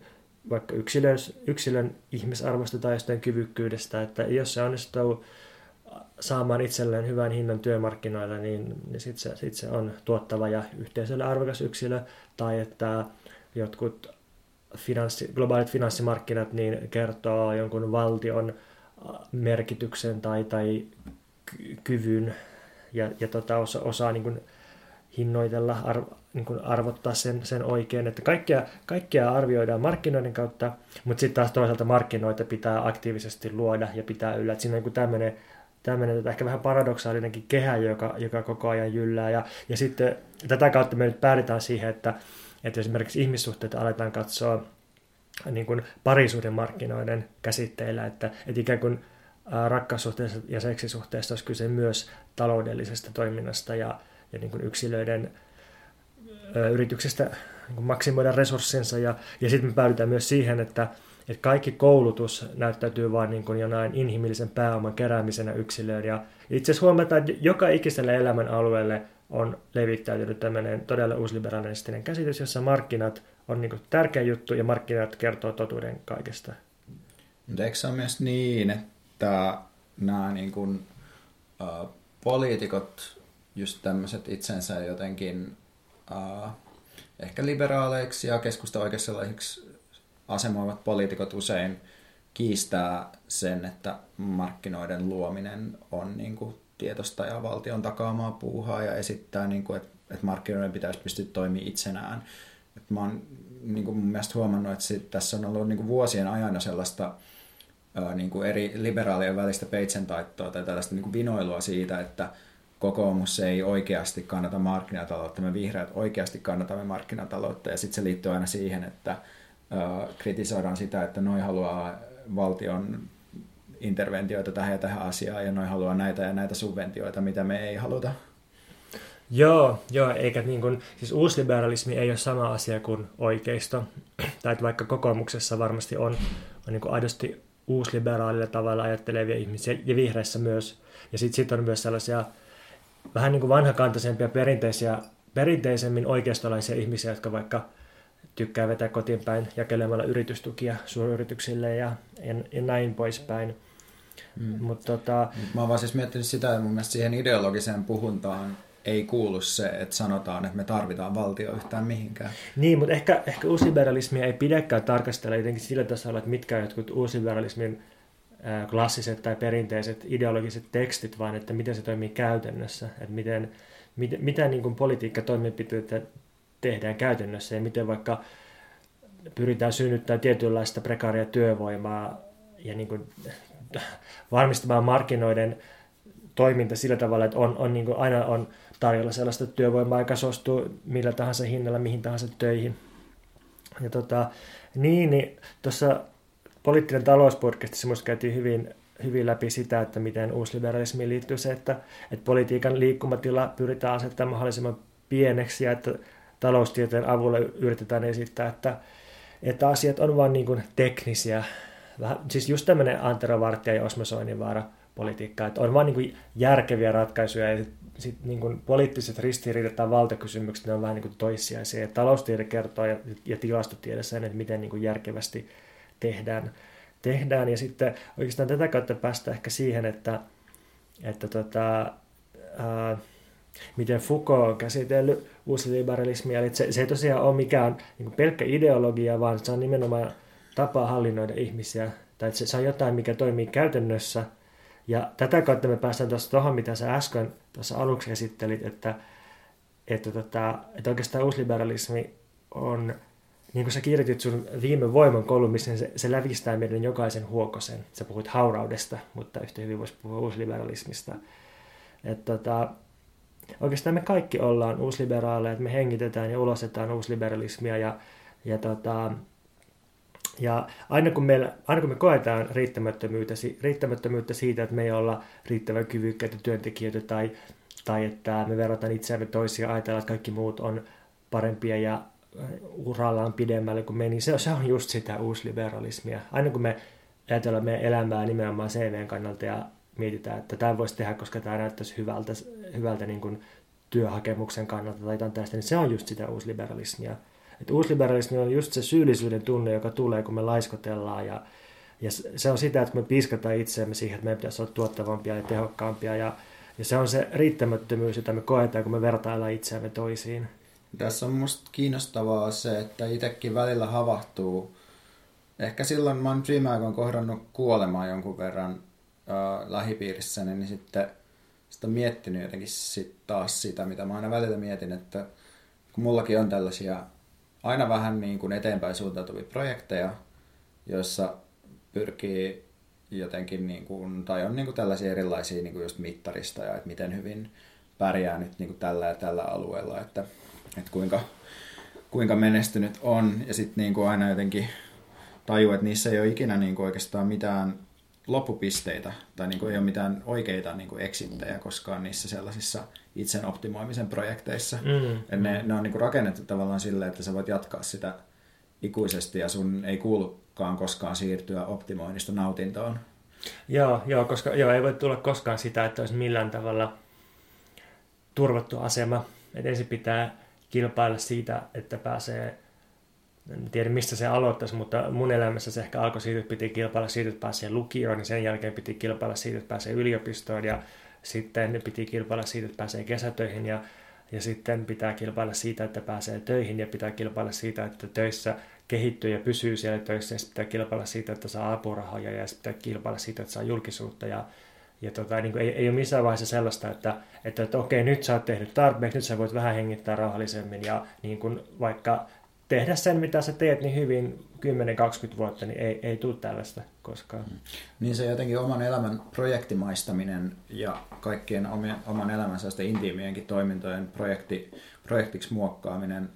vaikka yksilön, yksilön ihmisarvosta tai jostain kyvykkyydestä, että jos se onnistuu saamaan itselleen hyvän hinnan työmarkkinoilla, niin, niin sitten se, sit se on tuottava ja yhteisölle arvokas yksilö, tai että jotkut finanssi, globaalit finanssimarkkinat niin kertoo jonkun valtion merkityksen tai, tai kyvyn ja, ja tota, osa, osaa niin kuin hinnoitella, arv, niin kuin arvottaa sen, sen oikein. Että kaikkea, kaikkea arvioidaan markkinoiden kautta, mutta sitten taas toisaalta markkinoita pitää aktiivisesti luoda ja pitää yllä. Että siinä on niin tämmöinen tämmöinen tota, ehkä vähän paradoksaalinenkin kehä, joka, joka koko ajan jyllää. Ja, ja sitten tätä kautta me nyt päädytään siihen, että, että esimerkiksi ihmissuhteita aletaan katsoa niin kuin parisuuden markkinoiden käsitteillä, että, että ikään kuin rakkaussuhteessa ja seksisuhteessa olisi kyse myös taloudellisesta toiminnasta ja, ja niin kuin yksilöiden ö, yrityksestä niin kuin maksimoida resurssinsa. Ja, ja sitten me päädytään myös siihen, että, että kaikki koulutus näyttäytyy vain niin kuin jonain inhimillisen pääoman keräämisenä yksilöön. Ja itse asiassa huomataan, että joka ikiselle elämän alueelle on levittäytynyt tämmöinen todella uusliberalistinen käsitys, jossa markkinat on niin tärkeä juttu ja markkinat kertoo totuuden kaikesta. Mutta eikö se ole myös niin, että nämä niin kuin, äh, poliitikot, just tämmöiset itsensä jotenkin äh, ehkä liberaaleiksi ja keskusta oikeistolaisiksi asemoivat poliitikot usein kiistää sen, että markkinoiden luominen on niin kuin tietosta ja valtion takaamaa puuhaa ja esittää, niin kuin, että, että markkinoiden pitäisi pystyä toimimaan itsenään. Että mä oon niin kuin mun mielestä huomannut, että tässä on ollut niin kuin vuosien ajan sellaista niin kuin eri liberaalien välistä peitsentaittoa tai tällaista niin kuin vinoilua siitä, että kokoomus ei oikeasti kannata markkinataloutta, me vihreät oikeasti kannatamme markkinataloutta ja sitten se liittyy aina siihen, että kritisoidaan sitä, että noin haluaa valtion interventioita tähän ja tähän asiaan ja noin haluaa näitä ja näitä subventioita, mitä me ei haluta. Joo, joo, eikä niin kuin, siis uusliberalismi ei ole sama asia kuin oikeisto. Tai että vaikka kokoomuksessa varmasti on, on niin kuin aidosti uusliberaalilla tavalla ajattelevia ihmisiä ja vihreissä myös. Ja sitten sit on myös sellaisia vähän niin kuin vanhakantaisempia perinteisiä, perinteisemmin oikeistolaisia ihmisiä, jotka vaikka tykkää vetää kotiin päin jakelemalla yritystukia suuryrityksille ja, ja, ja näin poispäin. Mm. Mut tota... Mä oon vaan siis miettinyt sitä, että mun mielestä siihen ideologiseen puhuntaan ei kuulu se, että sanotaan, että me tarvitaan valtio yhtään mihinkään. Niin, mutta ehkä, ehkä uusliberalismia ei pidäkään tarkastella jotenkin sillä tasolla, että mitkä jotkut uusliberalismin klassiset tai perinteiset ideologiset tekstit, vaan että miten se toimii käytännössä, että miten, miten, mitä niin kuin politiikkatoimenpiteitä tehdään käytännössä ja miten vaikka pyritään synnyttämään tietynlaista prekaaria työvoimaa ja niin kuin varmistamaan markkinoiden toiminta sillä tavalla, että on, on niin kuin aina on tarjolla sellaista työvoimaa, joka suostuu millä tahansa hinnalla mihin tahansa töihin. Ja tota, niin, niin tuossa poliittinen talouspodcastissa minusta käytiin hyvin, hyvin läpi sitä, että miten uusliberalismiin liittyy se, että, että politiikan liikkumatila pyritään asettamaan mahdollisimman pieneksi ja että taloustieteen avulla yritetään esittää, että, että asiat on vain niin teknisiä. Vähän, siis just tämmöinen Antero Vartija ja Osmo Soininvaara politiikka, että on vain niin järkeviä ratkaisuja ja sit niin kuin poliittiset ristiriidat tai valtakysymykset ne on vähän niin kuin toissijaisia. Ja taloustiede kertoo ja, ja tilastotiede sen, että miten niin kuin järkevästi tehdään, tehdään. Ja sitten oikeastaan tätä kautta päästä ehkä siihen, että, että tota, ää, miten Foucault on käsitellyt uusliberalismia. Eli se, se ei tosiaan ole mikään niin pelkkä ideologia, vaan se on nimenomaan tapa hallinnoida ihmisiä. Tai se, se on jotain, mikä toimii käytännössä. Ja tätä kautta me päästään tuossa tuohon, mitä sä äsken tuossa aluksi esittelit, että, että, tota, että oikeastaan uusliberalismi on, niin kuin sä kirjoitit sun viime voiman kolumnissa, niin se, se lävistää meidän jokaisen huokosen. Sä puhuit hauraudesta, mutta yhtä hyvin voisi puhua uusliberalismista. Että tota, oikeastaan me kaikki ollaan uusliberaaleja, että me hengitetään ja ulostetaan uusliberalismia ja, ja, tota, ja aina, kun meillä, aina kun me koetaan riittämättömyyttä, riittämättömyyttä siitä, että me ei olla riittävän kyvykkäitä työntekijöitä tai, tai että me verrataan itseämme toisia ajatellaan, että kaikki muut on parempia ja äh, urallaan pidemmälle kuin me, niin se, se on just sitä uusliberalismia. Aina kun me ajatellaan meidän elämää nimenomaan CVn kannalta ja mietitään, että tämä voisi tehdä, koska tämä näyttäisi hyvältä, hyvältä niin kuin työhakemuksen kannalta tai jotain tästä, niin se on just sitä uusliberalismia. Että uusliberalismi on just se syyllisyyden tunne, joka tulee, kun me laiskotellaan ja, ja se on sitä, että me piskataan itseämme siihen, että meidän pitäisi olla tuottavampia ja tehokkaampia ja, ja se on se riittämättömyys, jota me koetaan, kun me vertaillaan itseämme toisiin. Tässä on musta kiinnostavaa se, että itsekin välillä havahtuu. Ehkä silloin mä oon viime aikoina kohdannut kuolemaa jonkun verran äh, lähipiirissä, niin sitten sitä miettinyt jotenkin sit taas sitä, mitä mä aina välillä mietin, että kun mullakin on tällaisia aina vähän niin kuin eteenpäin suuntautuvia projekteja, joissa pyrkii jotenkin, niin kuin, tai on niin kuin tällaisia erilaisia niin kuin just mittarista ja että miten hyvin pärjää nyt niin kuin tällä ja tällä alueella, että, että kuinka, kuinka menestynyt on. Ja sitten niin kuin aina jotenkin tajuu, että niissä ei ole ikinä niin kuin oikeastaan mitään loppupisteitä tai niin kuin ei ole mitään oikeita niin kuin eksittejä koskaan niissä sellaisissa itsen optimoimisen projekteissa. Mm. ne, ne on niin kuin rakennettu tavallaan silleen, että sä voit jatkaa sitä ikuisesti ja sun ei kuulukaan koskaan siirtyä optimoinnista nautintoon. Joo, joo, koska joo, ei voi tulla koskaan sitä, että olisi millään tavalla turvattu asema. Et ensin pitää kilpailla siitä, että pääsee, en tiedä mistä se aloittaisi, mutta mun elämässä se ehkä alkoi siitä, että piti kilpailla siitä, että pääsee lukioon, niin sen jälkeen piti kilpailla siitä, että pääsee yliopistoon ja sitten piti kilpailla siitä, että pääsee kesätöihin ja, ja sitten pitää kilpailla siitä, että pääsee töihin ja pitää kilpailla siitä, että töissä kehittyy ja pysyy siellä töissä ja pitää kilpailla siitä, että saa apurahoja ja pitää kilpailla siitä, että saa julkisuutta ja ja tota, niin kuin ei, ei ole missään vaiheessa sellaista, että, että, että okei, nyt sä oot tehnyt tarpeeksi, nyt sä voit vähän hengittää rauhallisemmin ja niin kuin vaikka tehdä sen, mitä sä teet niin hyvin 10-20 vuotta, niin ei, ei tule tällaista koskaan. Mm. Niin se jotenkin oman elämän projektimaistaminen ja kaikkien omien, oman elämänsä sitä intiimienkin toimintojen projekti, projektiksi muokkaaminen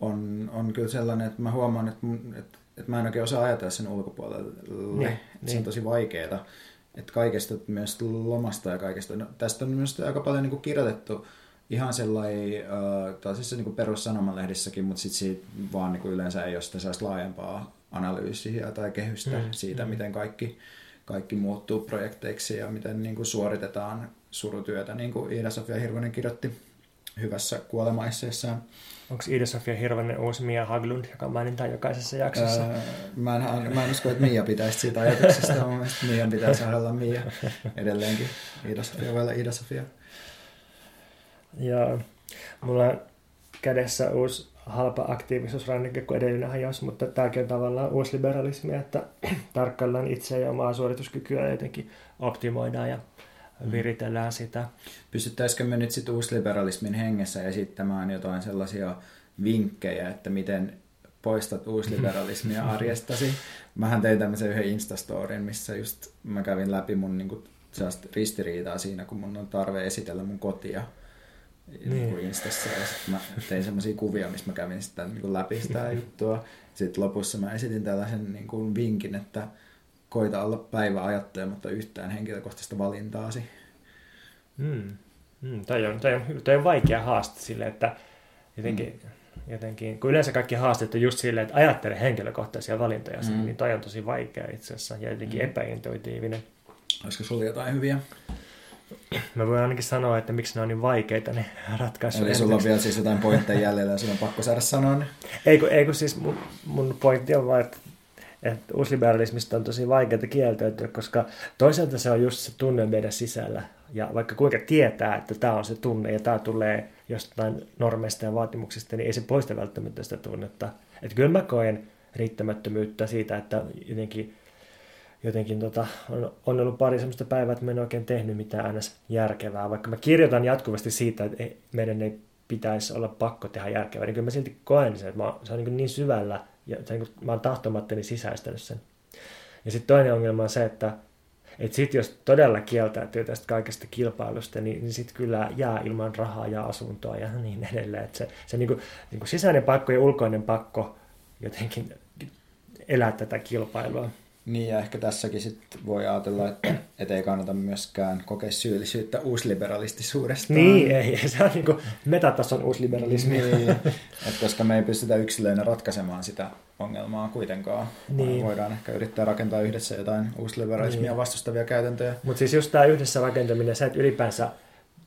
on, on kyllä sellainen, että mä huomaan, että, että, että mä en oikein osaa ajatella sen ulkopuolelle. Niin, se niin. on tosi vaikeaa että kaikesta myös lomasta ja kaikesta. No, tästä on myös aika paljon niin kuin kirjoitettu ihan sellainen, äh, siis niin perussanomallehdissäkin, mutta sitten siitä vaan niin kuin yleensä ei ole sitä laajempaa analyysiä tai kehystä mm, siitä, mm. miten kaikki, kaikki muuttuu projekteiksi ja miten niin kuin suoritetaan surutyötä, niin kuin Iida-Sofia Hirvonen kirjoitti hyvässä kuolemaisseessaan. Onko Iida-Sofia Hirvonen uusi Mia Haglund, joka mainitaan jokaisessa jaksossa? Öö, mä, en, mä en usko, että Mia pitäisi siitä ajatuksesta. Mun mielestä Mian pitäisi olla Mia edelleenkin. Iida-Sofia voi olla Iida-Sofia. Joo. Mulla on kädessä uusi halpa aktiivisuusrannike kuin edellinen hajos, mutta tämäkin on tavallaan uusliberalismi, että tarkkaillaan itseä ja omaa suorituskykyä jotenkin optimoidaan ja viritellään sitä. Pystyttäisikö me nyt sitten uusliberalismin hengessä esittämään jotain sellaisia vinkkejä, että miten poistat uusliberalismia arjestasi? Mähän tein tämmöisen yhden Instastorin, missä just mä kävin läpi mun niinku, ristiriitaa siinä, kun mun on tarve esitellä mun kotia niin. Instassa. Ja sit mä tein semmoisia kuvia, missä mä kävin sitä niin läpi sitä juttua. Sitten lopussa mä esitin tällaisen niin kuin vinkin, että koita olla päivä ajattelematta yhtään henkilökohtaista valintaasi. Mm. Mm, toi, on, toi, on, toi on vaikea haaste sille, että jotenkin, mm. jotenkin, kun yleensä kaikki haasteet on just silleen, että ajattele henkilökohtaisia valintoja, mm. niin toi on tosi vaikea itse asiassa ja jotenkin mm. epäintuitiivinen. Olisiko sulla jotain hyviä? Mä voin ainakin sanoa, että miksi ne on niin vaikeita ne ratkaisuja. Eli sulla on vielä siis jotain pointteja jäljellä ja sun on pakko saada sanoa ne. Ei kun, ei kun siis mun, mun pointti on vaan, että että uusliberalismista on tosi vaikeaa kieltäytyä, koska toisaalta se on just se tunne meidän sisällä. Ja vaikka kuinka tietää, että tämä on se tunne ja tämä tulee jostain normeista ja vaatimuksista, niin ei se poista välttämättä sitä tunnetta. Että kyllä mä koen riittämättömyyttä siitä, että jotenkin, jotenkin tota, on, on ollut pari sellaista päivää, että mä en oikein tehnyt mitään aina järkevää. Vaikka mä kirjoitan jatkuvasti siitä, että meidän ei pitäisi olla pakko tehdä järkevää, niin kyllä mä silti koen sen, että mä, se on niin, niin syvällä ja se, niin kuin, mä oon tahtomattani sisäistänyt sen. Ja sitten toinen ongelma on se, että et sit jos todella kieltäytyy tästä kaikesta kilpailusta, niin, niin sitten kyllä jää ilman rahaa ja asuntoa ja niin edelleen. Et se se niin kuin, niin kuin sisäinen pakko ja ulkoinen pakko jotenkin elää tätä kilpailua. Niin ja ehkä tässäkin sit voi ajatella, että et ei kannata myöskään kokea syyllisyyttä uusliberalistisuudesta. Niin, ei, se on niin kuin metatason uusliberalismi. Niin, et koska me ei pystytä yksilöinä ratkaisemaan sitä ongelmaa kuitenkaan. Niin. Voidaan ehkä yrittää rakentaa yhdessä jotain uusliberalismia niin. vastustavia käytäntöjä. Mutta siis just tämä yhdessä rakentaminen, se, että ylipäänsä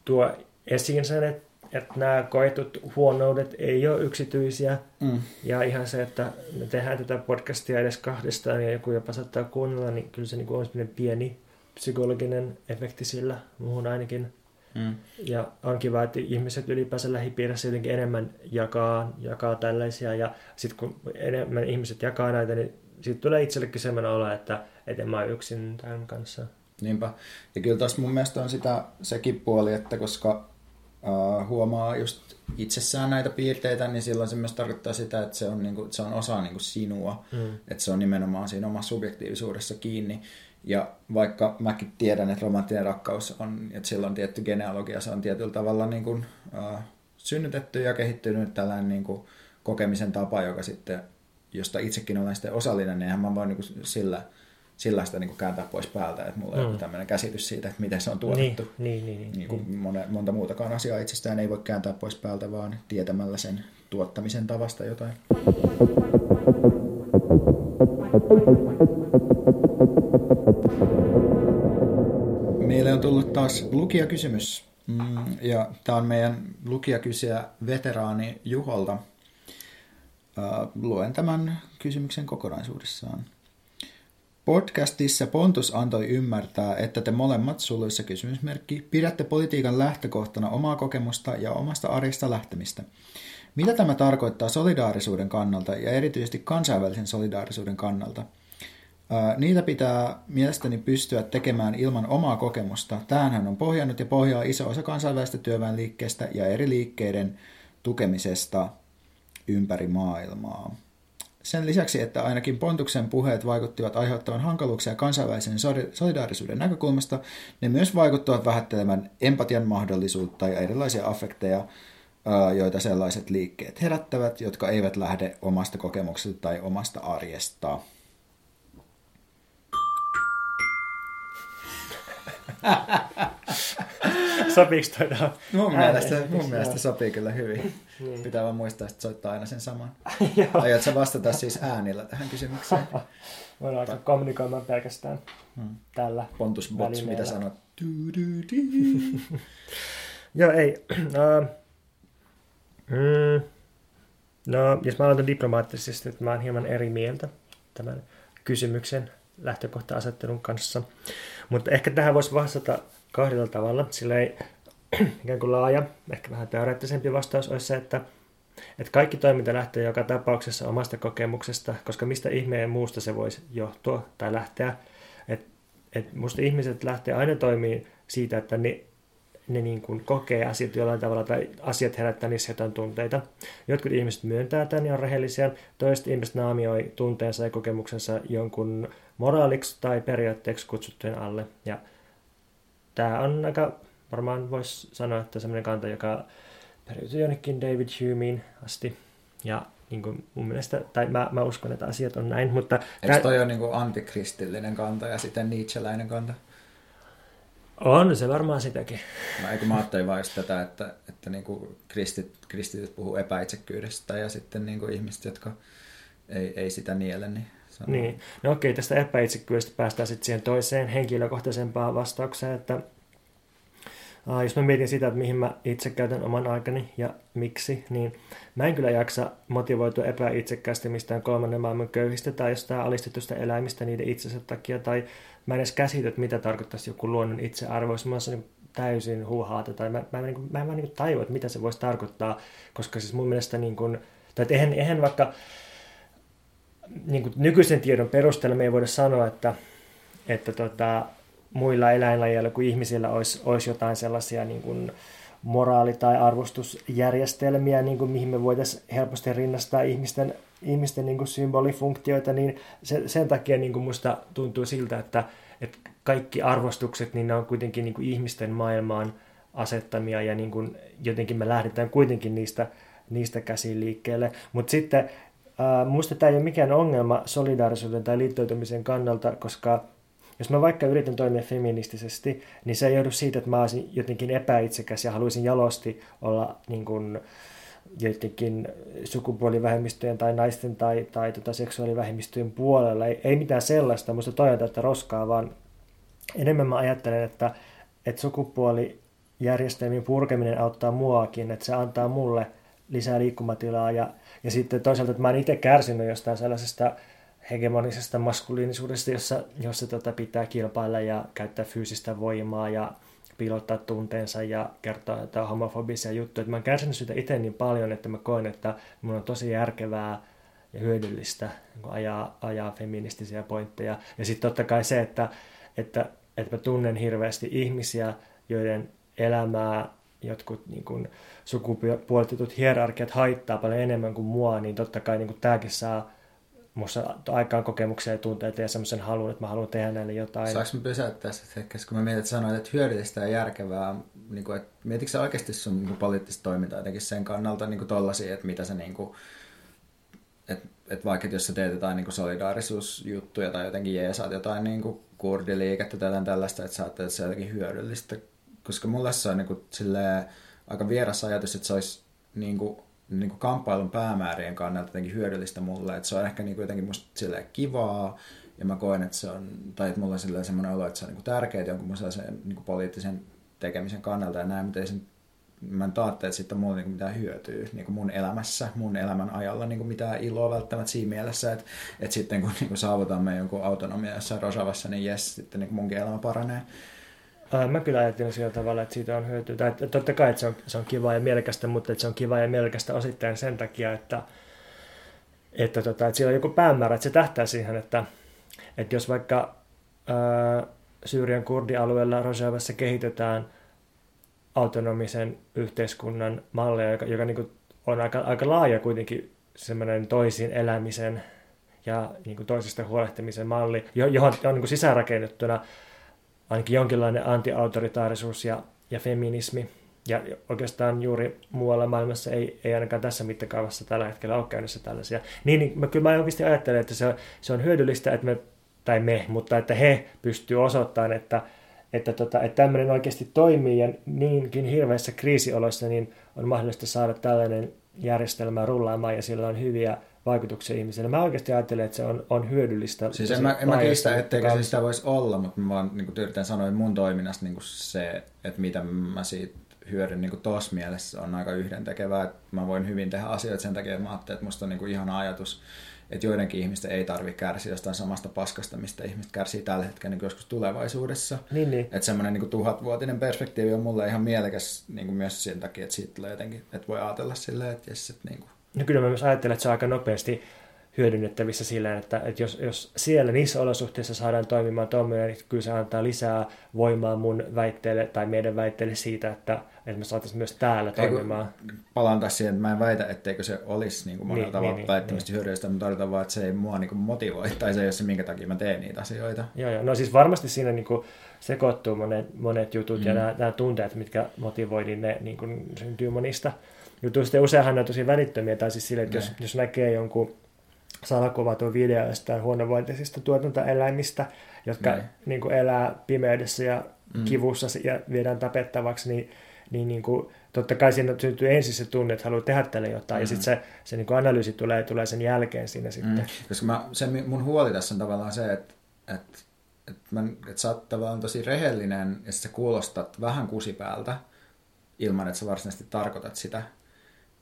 tuo esiin sen, että että nämä koetut huonoudet ei ole yksityisiä. Mm. Ja ihan se, että me tehdään tätä podcastia edes kahdestaan ja joku jopa saattaa kuunnella, niin kyllä se niin on pieni psykologinen efekti sillä, muuhun ainakin. Mm. Ja on kiva, että ihmiset ylipäänsä lähipiirissä jotenkin enemmän jakaa, jakaa tällaisia. Ja sitten kun enemmän ihmiset jakaa näitä, niin sitten tulee itsellekin sellainen olo, että, että en mä yksin tämän kanssa. Niinpä. Ja kyllä tässä mun mielestä on sitä sekin puoli, että koska uh, huomaa just itsessään näitä piirteitä, niin silloin se myös tarkoittaa sitä, että se on, niinku, se on osa niinku sinua, mm. että se on nimenomaan siinä omassa subjektiivisuudessa kiinni. Ja vaikka mäkin tiedän, että romanttinen rakkaus on, että sillä on tietty genealogia, se on tietyllä tavalla niin kuin, uh, synnytetty ja kehittynyt tällainen niin kuin, kokemisen tapa, joka sitten, josta itsekin olen sitten osallinen, niin eihän mä voin niin kuin, sillä sillä sitä niin kääntää pois päältä, että mulla mm. on tämmöinen käsitys siitä, että miten se on tuotettu. Niin, niin, niin, niin kuin niin. Monta, monta muutakaan asiaa itsestään ei voi kääntää pois päältä, vaan tietämällä sen tuottamisen tavasta jotain. Meille on tullut taas lukijakysymys. Mm, ja tämä on meidän lukijakysyjä veteraani Juholta. Uh, luen tämän kysymyksen kokonaisuudessaan. Podcastissa Pontus antoi ymmärtää, että te molemmat suluissa kysymysmerkki pidätte politiikan lähtökohtana omaa kokemusta ja omasta arjesta lähtemistä. Mitä tämä tarkoittaa solidaarisuuden kannalta ja erityisesti kansainvälisen solidaarisuuden kannalta? Niitä pitää mielestäni pystyä tekemään ilman omaa kokemusta. Tähänhän on pohjannut ja pohjaa iso osa kansainvälistä työväenliikkeestä ja eri liikkeiden tukemisesta ympäri maailmaa. Sen lisäksi, että ainakin Pontuksen puheet vaikuttivat aiheuttavan hankaluuksia kansainvälisen solidaarisuuden näkökulmasta, ne myös vaikuttavat vähättelemään empatian mahdollisuutta ja erilaisia affekteja, joita sellaiset liikkeet herättävät, jotka eivät lähde omasta kokemuksesta tai omasta arjesta. Sopiiko toi Mun mielestä, mun mielestä sopii kyllä hyvin. niin. Pitää vaan muistaa, että soittaa aina sen saman. Aiotko vastata siis äänillä tähän kysymykseen? Voidaan alkaa kommunikoimaan pelkästään hmm. tällä Pontus Box, mitä sanot? Joo, ei. Uh, mm, no, jos mä aloitan diplomaattisesti, että mä oon hieman eri mieltä tämän kysymyksen lähtökohta-asettelun kanssa. Mutta ehkä tähän voisi vastata kahdella tavalla. Sillä ei ikään kuin laaja, ehkä vähän teoreettisempi vastaus olisi se, että, että kaikki toiminta lähtee joka tapauksessa omasta kokemuksesta, koska mistä ihmeen muusta se voisi johtua tai lähteä. Et, et musta ihmiset lähtee aina toimiin siitä, että ne, ne niin kuin kokee asiat jollain tavalla tai asiat herättää niissä jotain tunteita. Jotkut ihmiset myöntää tämän ja on rehellisiä, toiset ihmiset naamioi tunteensa ja kokemuksensa jonkun moraaliksi tai periaatteeksi kutsuttujen alle. Ja tämä on aika, varmaan voisi sanoa, että semmoinen kanta, joka periytyy jonnekin David Humeen asti. Ja niin kuin mun mielestä, tai mä, mä uskon, että asiat on näin, mutta... Eikö toi ole niin kuin antikristillinen kanta ja sitten Nietzscheläinen kanta? On se varmaan sitäkin. Mä, eikö mä ajattelin vain tätä, että, että niin kuin kristit, kristityt puhuu epäitsekyydestä ja sitten niin kuin ihmiset, jotka ei, ei sitä niele, niin Sano. Niin. No okei, tästä epäitsekkyydestä päästään sitten siihen toiseen henkilökohtaisempaan vastaukseen, että Uh, jos mä mietin sitä, että mihin mä itse käytän oman aikani ja miksi, niin mä en kyllä jaksa motivoitua epäitsekkäästi mistään kolmannen maailman köyhistä tai jostain alistetusta eläimistä niiden itsensä takia, tai mä en edes käsitä, että mitä tarkoittaisi joku luonnon itsearvo, jos mä niin täysin huuhaata, tai mä, mä, niin kuin, mä en vaan niin tajua, että mitä se voisi tarkoittaa, koska siis mun mielestä niin kuin, tai eihän, eihän vaikka niin kuin nykyisen tiedon perusteella me ei voida sanoa, että, että tota, muilla eläinlajeilla kuin ihmisillä olisi, olisi jotain sellaisia niin kuin moraali- tai arvostusjärjestelmiä, niin kuin mihin me voitaisiin helposti rinnastaa ihmisten, ihmisten niin kuin symbolifunktioita, niin se, sen takia niin kuin musta tuntuu siltä, että, että kaikki arvostukset, niin ne on kuitenkin niin kuin ihmisten maailmaan asettamia ja niin kuin jotenkin me lähdetään kuitenkin niistä, niistä käsiin liikkeelle. Mutta sitten Äh, tämä ei ole mikään ongelma solidaarisuuden tai liittoutumisen kannalta, koska jos mä vaikka yritän toimia feministisesti, niin se ei johdu siitä, että mä olisin jotenkin epäitsekäs ja haluaisin jalosti olla niin kuin, jotenkin sukupuolivähemmistöjen tai naisten tai, tai tota seksuaalivähemmistöjen puolella. Ei, ei mitään sellaista, musta että roskaa, vaan enemmän mä ajattelen, että, että sukupuolijärjestelmien purkeminen auttaa muakin, että se antaa mulle lisää liikkumatilaa ja ja sitten toisaalta, että mä oon itse kärsinyt jostain sellaisesta hegemonisesta maskuliinisuudesta, jossa, jossa tota pitää kilpailla ja käyttää fyysistä voimaa ja piilottaa tunteensa ja kertoa jotain homofobisia juttuja. Että mä oon kärsinyt sitä itse niin paljon, että mä koen, että mun on tosi järkevää ja hyödyllistä niin ajaa, ajaa feministisiä pointteja. Ja sitten totta kai se, että, että, että mä tunnen hirveästi ihmisiä, joiden elämää jotkut niin kuin, sukupuolitetut hierarkiat haittaa paljon enemmän kuin mua, niin totta kai niin kuin tämäkin saa minussa aikaan kokemuksia ja tunteita ja semmoisen halun, että mä haluan tehdä näille jotain. Saanko mä pysäyttää sitä hetkessä, kun mä mietin, että sanoit, että hyödyllistä ja järkevää, niin kuin, että mietitkö sä oikeasti sun niin poliittista toimintaa jotenkin sen kannalta niin kuin että mitä se niin kuin, että, että vaikka jos sä teet jotain niin kuin solidaarisuusjuttuja tai jotenkin jeesaat jotain niin kuin kurdiliikettä tai tällaista, että sä ajattelet, että se on jotenkin hyödyllistä, koska mulle se on niin kuin, silleen, aika vieras ajatus, että se olisi niin kuin, niin kuin kamppailun päämäärien kannalta jotenkin hyödyllistä mulle. Että se on ehkä niin kuin jotenkin musta kivaa, ja mä koen, että se on, tai että mulla on semmoinen olo, että se on niin kuin tärkeää jonkun sellaisen niin kuin poliittisen tekemisen kannalta ja näin, mutta ei sen mä en taatte, että siitä on mulla niin mitään hyötyä niin mun elämässä, mun elämän ajalla niin mitään iloa välttämättä siinä mielessä, että, että sitten kun niin saavutamme jonkun autonomia jossain Rosavassa, niin jes, sitten niin munkin elämä paranee. Mä kyllä ajattelen sillä tavalla, että siitä on hyötyä. Tai että totta kai, että se on, se on kiva ja mielekästä, mutta että se on kiva ja mielekästä osittain sen takia, että, että, tota, että siellä on joku päämäärä, että se tähtää siihen, että, että jos vaikka ää, Syyrian kurdialueella Rojavassa kehitetään autonomisen yhteiskunnan malleja, joka, joka niin on aika, aika laaja kuitenkin semmoinen toisin elämisen ja niin kuin toisista huolehtimisen malli, johon on niin kuin sisäänrakennettuna ainakin jonkinlainen antiautoritaarisuus ja, ja feminismi. Ja oikeastaan juuri muualla maailmassa ei, ei ainakaan tässä mittakaavassa tällä hetkellä ole käynnissä tällaisia. Niin, niin mä, kyllä mä oikeasti ajattelen, että se, se on hyödyllistä, että me, tai me, mutta että he pystyvät osoittamaan, että, että, tota, että tämmöinen oikeasti toimii ja niinkin hirveissä kriisioloissa niin on mahdollista saada tällainen järjestelmä rullaamaan ja sillä on hyviä vaikutuksia ihmiselle. Mä oikeasti ajattelen, että se on, on hyödyllistä. Siis en mä, en mä kiistä, etteikö se sitä voisi olla, mutta mä vaan niin yritän sanoa mun toiminnasta niin se, että mitä mä siitä hyödyn niin tuossa mielessä on aika yhdentekevää. Että mä voin hyvin tehdä asioita sen takia, että mä ajattelin, että musta on niin ihana ajatus, että joidenkin ihmisten ei tarvitse kärsiä jostain samasta paskasta, mistä ihmiset kärsii tällä hetkellä niin joskus tulevaisuudessa. Niin, niin. Että semmoinen niin tuhatvuotinen perspektiivi on mulle ihan mielekäs niin myös sen takia, että siitä tulee jotenkin, että voi ajatella silleen, että jes, että niin kuin No kyllä mä myös ajattelen, että se on aika nopeasti hyödynnettävissä sillä, että, että jos, jos siellä niissä olosuhteissa saadaan toimimaan tuommoinen, niin kyllä se antaa lisää voimaa mun väitteelle tai meidän väitteelle siitä, että, että me saataisiin myös täällä toimimaan. Palaan taas siihen, että mä en väitä, etteikö se olisi niin kuin monella niin, tavalla niin, välttämättä niin. hyödyllistä, mutta todetaan vaan, että se ei mua niin kuin motivoi tai se ei ole se, minkä takia mä teen niitä asioita. Joo, joo. No siis varmasti siinä niin kuin sekoittuu monet, monet jutut mm. ja nämä, nämä tunteet, mitkä motivoi, niin ne niin kuin syntyy monista jutuista. Ja useinhan ne on tosi välittömiä, tai siis sille, että jos, jos näkee jonkun salakuvatun video jostain huonovointisista tuotantoeläimistä, jotka niin kuin elää pimeydessä ja mm. kivussa ja viedään tapettavaksi, niin, niin, niin kuin, totta kai siinä syntyy ensin se tunne, että haluaa tehdä tälle jotain, mm. ja sitten se, se niin kuin analyysi tulee, tulee sen jälkeen siinä sitten. Mm. Koska mä, se mun huoli tässä on tavallaan se, että, että, että, mä, että sä oot tavallaan tosi rehellinen, ja sä kuulostat vähän kusipäältä, ilman että sä varsinaisesti tarkoitat sitä.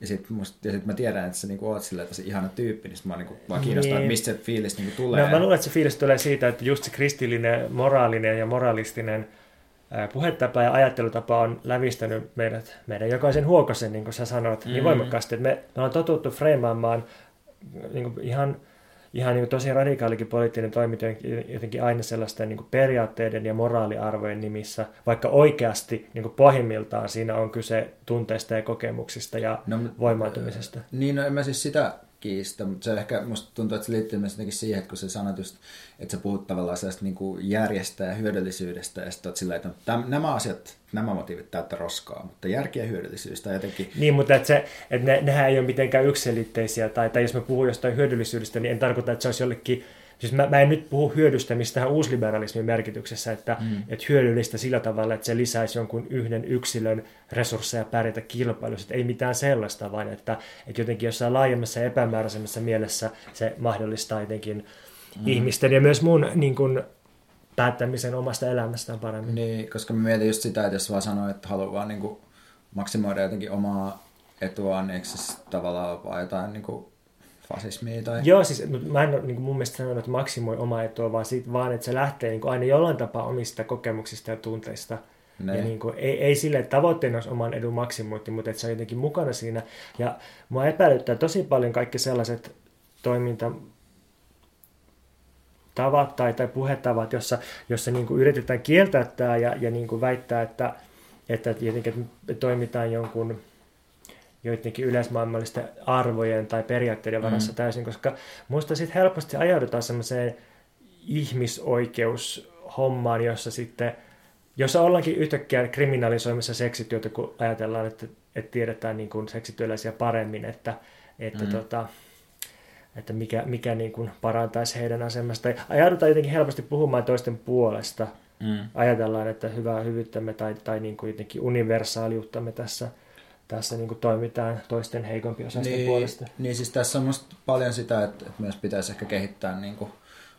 Ja sitten sit mä tiedän, että sä niinku oot silleen tosi ihana tyyppi, niin mä niinku vaan kiinnostaa, niin. mistä se fiilis niinku tulee. No, mä luulen, että se fiilis tulee siitä, että just se kristillinen, moraalinen ja moralistinen puhetapa ja ajattelutapa on lävistänyt meidät, meidän jokaisen huokosen, niin kuin sä sanoit, niin mm. niin voimakkaasti, että me, me ollaan totuttu freimaamaan niin ihan – ihan niin tosi radikaalikin poliittinen toiminta jotenkin aina sellaisten niin periaatteiden ja moraaliarvojen nimissä, vaikka oikeasti niin pohjimmiltaan siinä on kyse tunteista ja kokemuksista ja no, voimaantumisesta. Niin, no en mä siis sitä kiistä, mutta se ehkä musta tuntuu, että se liittyy myös siihen, että kun sä sanot just, että sä puhut tavallaan sellaista niin järjestä ja hyödyllisyydestä ja sitten silleen, että täm, nämä asiat, nämä motiivit täyttä roskaa, mutta järki ja hyödyllisyys tai jotenkin... Niin, mutta että se, että ne, nehän ei ole mitenkään yksilitteisiä tai, tai jos mä puhun jostain hyödyllisyydestä, niin en tarkoita, että se olisi jollekin Siis mä, mä en nyt puhu hyödystämistä tähän uusliberalismin merkityksessä, että, mm. että hyödyllistä sillä tavalla, että se lisäisi jonkun yhden yksilön resursseja pärjätä kilpailussa. Että ei mitään sellaista, vaan että, että jotenkin jossain laajemmassa ja epämääräisemmässä mielessä se mahdollistaa jotenkin mm. ihmisten ja myös mun niin kuin, päättämisen omasta elämästään paremmin. Niin, koska mä mietin just sitä, että jos vaan sanoo, että haluaa vaan niin kuin maksimoida jotenkin omaa etuaan, niin eikö se tavallaan jotain niin kuin fasismia. Tai... Joo, siis mä en ole niin kuin mun mielestä sanonut, että maksimoi omaa etua, vaan, siitä, vaan että se lähtee niin kuin aina jollain tapaa omista kokemuksista ja tunteista. Ne. Ja niin kuin, ei, ei sille, että tavoitteena olisi oman edun maksimointi, mutta että se on jotenkin mukana siinä. Ja mua epäilyttää tosi paljon kaikki sellaiset toiminta tavat tai, tai puhetavat, jossa, jossa niin kuin yritetään kieltää tämä ja, ja niin kuin väittää, että, että, jotenkin, että toimitaan jonkun joidenkin yleismaailmallisten arvojen tai periaatteiden varassa mm. täysin, koska muista sitten helposti ajaudutaan semmoiseen ihmisoikeushommaan, jossa sitten, jossa ollaankin yhtäkkiä kriminalisoimassa seksityötä, kun ajatellaan, että, että tiedetään niin kuin seksityöläisiä paremmin, että, että, mm. tota, että mikä, mikä niin kuin parantaisi heidän asemasta. Ajaudutaan jotenkin helposti puhumaan toisten puolesta. Mm. Ajatellaan, että hyvää hyvyyttämme tai, tai niin kuin jotenkin universaaliuttamme tässä – tässä niin toimitaan toisten heikompi osasten niin, puolesta. Niin siis tässä on paljon sitä, että, että myös pitäisi ehkä kehittää niin kuin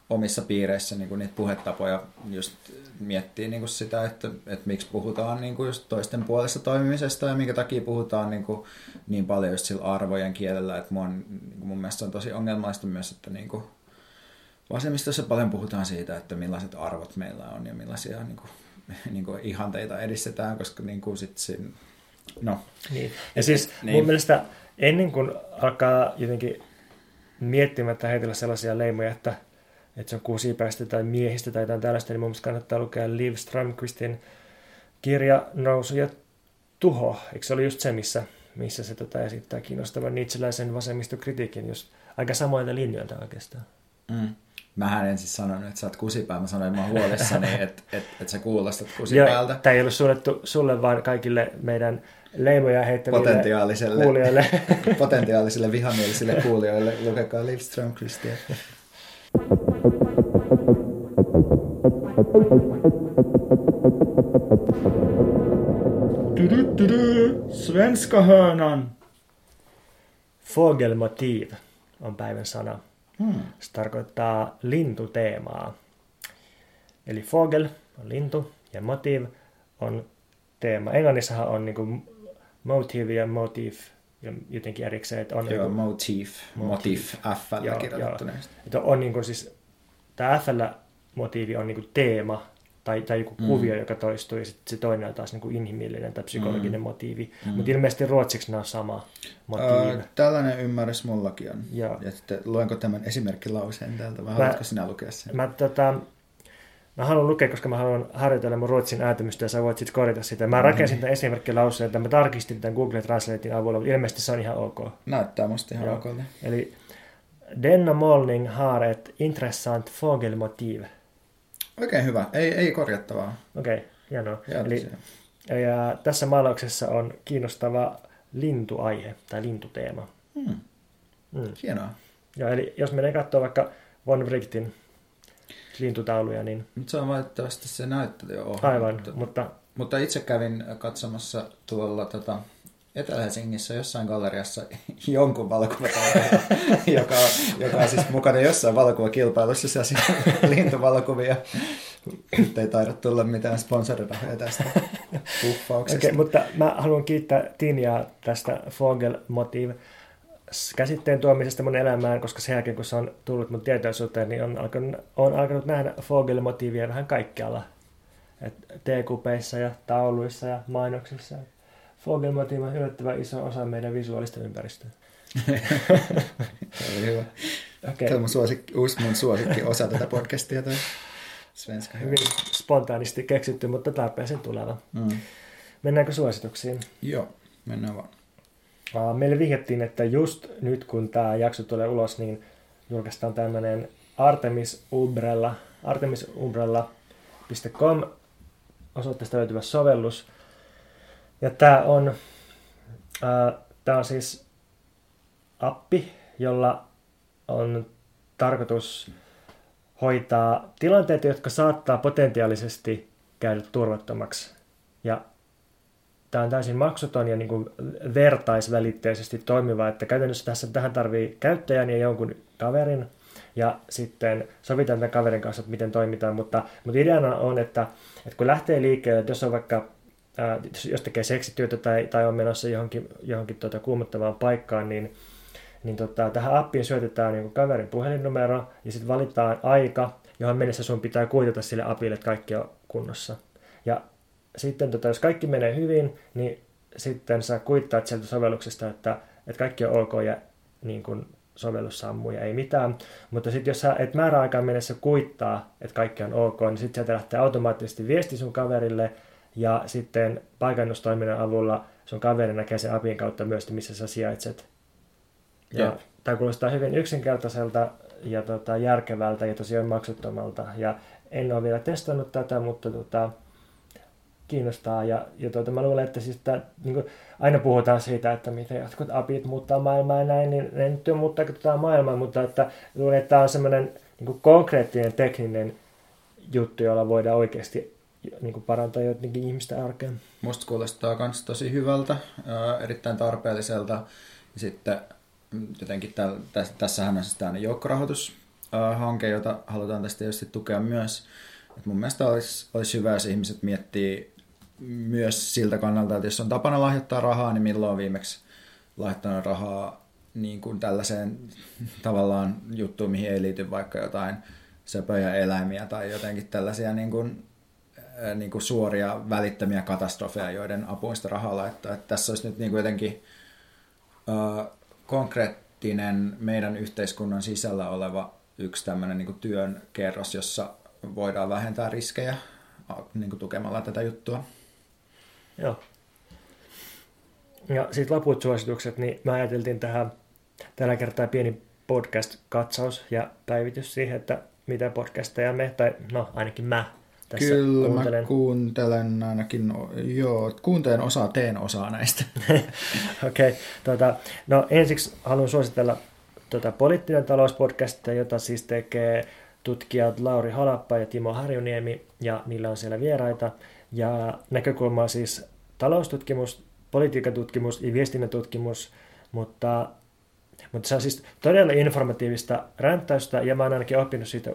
omissa piireissä niin kuin niitä puhetapoja just miettii niin kuin sitä, että, että miksi puhutaan niin kuin just toisten puolesta toimimisesta ja minkä takia puhutaan niin, kuin niin paljon just sillä arvojen kielellä, että mun, niin kuin mun mielestä on tosi ongelmaista myös, että niin kuin vasemmistossa paljon puhutaan siitä, että millaiset arvot meillä on ja millaisia niin kuin, niin kuin ihanteita edistetään, koska niin kuin sit siinä, no. Niin. Ja siis niin. mun mielestä ennen kuin alkaa jotenkin miettimättä heitellä sellaisia leimoja, että, että se on kuusipäistä tai miehistä tai jotain tällaista, niin mun mielestä kannattaa lukea Liv Strömqvistin kirja Nousu ja tuho. Eikö se oli just se, missä, missä se tota, esittää kiinnostavan niitseläisen vasemmistokritiikin just aika samoilta linjoilta oikeastaan. Mm. Mähän en siis sanonut, että sä oot kusipää, mä sanoin, että mä oon huolissani, että, että, että sä kuulostat kusipäältä. Tämä ei ollut suunnattu sulle, vaan kaikille meidän leimoja heittäville potentiaaliselle, kuulijoille. potentiaalisille vihamielisille kuulijoille. Lukekaa Livström Kristia. Svenska hörnan. Fågelmotiv on päivän sana. Hmm. Se tarkoittaa lintuteemaa. Eli fogel on lintu ja motiv on teema. Englannissahan on niin kuin motive ja motif ja jotenkin erikseen, että on... Joo, niin kuin, motif, motif, F kirjoitettuna. On niin kuin siis, tämä F motiivi on niin kuin teema tai, tai joku mm. kuvio, joka toistuu, ja sitten se toinen on taas niin kuin inhimillinen tai psykologinen mm. motiivi. Mm. Mutta ilmeisesti ruotsiksi nämä on sama motiivi. Öö, tällainen ymmärrys mullakin on. Joo. Ja sitten luenko tämän esimerkkilauseen täältä, vai mä, haluatko sinä lukea sen? Mä, tota, mä haluan lukea, koska mä haluan harjoitella mun ruotsin äätymystä, ja sä voit sitten korjata sitä. Mä mm. rakensin tämän esimerkkilauseen, että mä tarkistin tämän Google Translatein avulla, mutta ilmeisesti se on ihan ok. Näyttää musta ihan ok. Eli Denna målning har ett intressant fågelmotiv. Oikein hyvä. Ei, ei korjattavaa. Okei, okay, hienoa. Eli, ja tässä maalauksessa on kiinnostava lintuaihe tai lintuteema. Hmm. Hmm. Hienoa. Ja eli jos menee katsoa vaikka Von Wrightin lintutauluja, niin... Mutta se on valitettavasti se näyttö jo Aivan, mutta, mutta... Mutta itse kävin katsomassa tuolla tota, Etelä-Helsingissä jossain galleriassa jonkun valokuvataiteen, joka, joka on siis mukana jossain valokuvakilpailussa sellaisia lintuvalokuvia. Nyt ei taida tulla mitään sponsorirahoja tästä puffauksesta. Okay, mutta mä haluan kiittää Tinjaa tästä Fogel Motiv käsitteen tuomisesta mun elämään, koska sen jälkeen kun se on tullut mun tietoisuuteen, niin on alkanut, on alkanut nähdä Fogel-motiivia vähän kaikkialla. Et T-kupeissa ja tauluissa ja mainoksissa. Fogelmotiv on yllättävän iso osa meidän visuaalista ympäristöä. Tämä oli hyvä. Okay. Tämä on mun suosikki, uusi mun suosikki osa tätä podcastia. Toi. Svenska Hyvin spontaanisti keksitty, mutta tarpeeseen tuleva. Mm. Mennäänkö suosituksiin? Joo, mennään vaan. Meille vihjattiin, että just nyt kun tämä jakso tulee ulos, niin julkaistaan tämmöinen Artemis Umbrella, artemisumbrella.com osoitteesta löytyvä sovellus, ja tämä on, äh, tämä on siis appi, jolla on tarkoitus hoitaa tilanteita, jotka saattaa potentiaalisesti käydä turvattomaksi. Ja tämä on täysin maksuton ja niin kuin vertaisvälitteisesti toimiva, että käytännössä tässä tähän tarvii käyttäjän ja jonkun kaverin, ja sitten sovitaan tämän kaverin kanssa, että miten toimitaan, mutta, mutta ideana on, että, että kun lähtee liikkeelle, että jos on vaikka jos tekee seksityötä tai, tai on menossa johonkin, johonkin tuota, kuumottavaan paikkaan, niin, niin tota, tähän appiin syötetään niin kaverin puhelinnumero ja sitten valitaan aika, johon mennessä sun pitää kuitata sille apille, että kaikki on kunnossa. Ja sitten tota, jos kaikki menee hyvin, niin sitten sä kuittaat sieltä sovelluksesta, että, että kaikki on ok ja niin kun sovellus sammuu ja ei mitään. Mutta sitten jos sä et määräaikaan mennessä kuittaa, että kaikki on ok, niin sitten sieltä lähtee automaattisesti viesti sun kaverille – ja sitten paikannustoiminnan avulla sun kaveri näkee sen apin kautta myös, missä sä sijaitset. Ja tämä kuulostaa hyvin yksinkertaiselta ja tota, järkevältä ja tosiaan maksuttomalta. Ja en ole vielä testannut tätä, mutta tota, kiinnostaa. Ja, ja tuota, mä luulen, että siis tää, niin kuin, aina puhutaan siitä, että miten jotkut apit muuttaa maailmaa ja näin, niin ne nyt muuttaa tota maailmaa, mutta että luulen, että tämä on semmoinen niin konkreettinen tekninen juttu, jolla voidaan oikeasti niin kuin parantaa jotenkin ihmisten arkea. Musta kuulostaa myös tosi hyvältä, erittäin tarpeelliselta. Sitten mm, jotenkin täl, täs, tässähän on siis tämmöinen joukkorahoitus äh, hanke, jota halutaan tästä tietysti tukea myös. Et mun mielestä olisi, olisi hyvä, jos ihmiset miettii myös siltä kannalta, että jos on tapana lahjoittaa rahaa, niin milloin on viimeksi laittanut rahaa niin kuin tällaiseen tavallaan juttuun, mihin ei liity vaikka jotain söpöjä eläimiä tai jotenkin tällaisia niin kuin, niin kuin suoria välittömiä katastrofeja, joiden apuista rahaa laittaa. Että tässä olisi nyt niin kuin jotenkin uh, konkreettinen meidän yhteiskunnan sisällä oleva yksi tämmöinen niin kuin työn kerros, jossa voidaan vähentää riskejä niin kuin tukemalla tätä juttua. Joo. Ja sitten loput suositukset, niin mä ajateltiin tähän tällä kertaa pieni podcast-katsaus ja päivitys siihen, että mitä podcasteja me, tai no ainakin mä tässä Kyllä, kuuntelen. mä kuuntelen ainakin, joo, kuuntelen osaa, teen osaa näistä. Okei, okay, tuota, no ensiksi haluan suositella tuota, poliittinen talouspodcastia, jota siis tekee tutkijat Lauri Halappa ja Timo Harjuniemi, ja niillä on siellä vieraita. Ja näkökulma on siis taloustutkimus, politiikan tutkimus ja viestinnän tutkimus, mutta, mutta se on siis todella informatiivista ränttäystä, ja mä oon ainakin oppinut siitä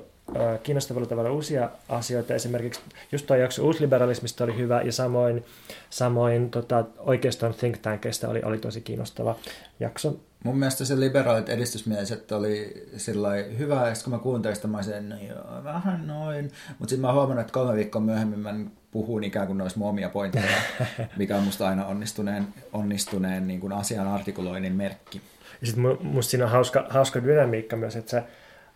kiinnostavalla tavalla uusia asioita. Esimerkiksi just tuo jakso uusliberalismista oli hyvä ja samoin, samoin tota, oikeastaan think tankista oli, oli tosi kiinnostava jakso. Mun mielestä se liberaalit edistysmieliset oli hyvä, ja kun mä kuuntelin sitä, mä sen, no joo, vähän noin. Mutta sitten mä huomannut, että kolme viikkoa myöhemmin mä puhun ikään kuin ne olisi mun omia pointteja, mikä on musta aina onnistuneen, onnistuneen niin kuin asian artikuloinnin merkki. Ja sitten musta siinä on hauska, hauska dynamiikka myös, että se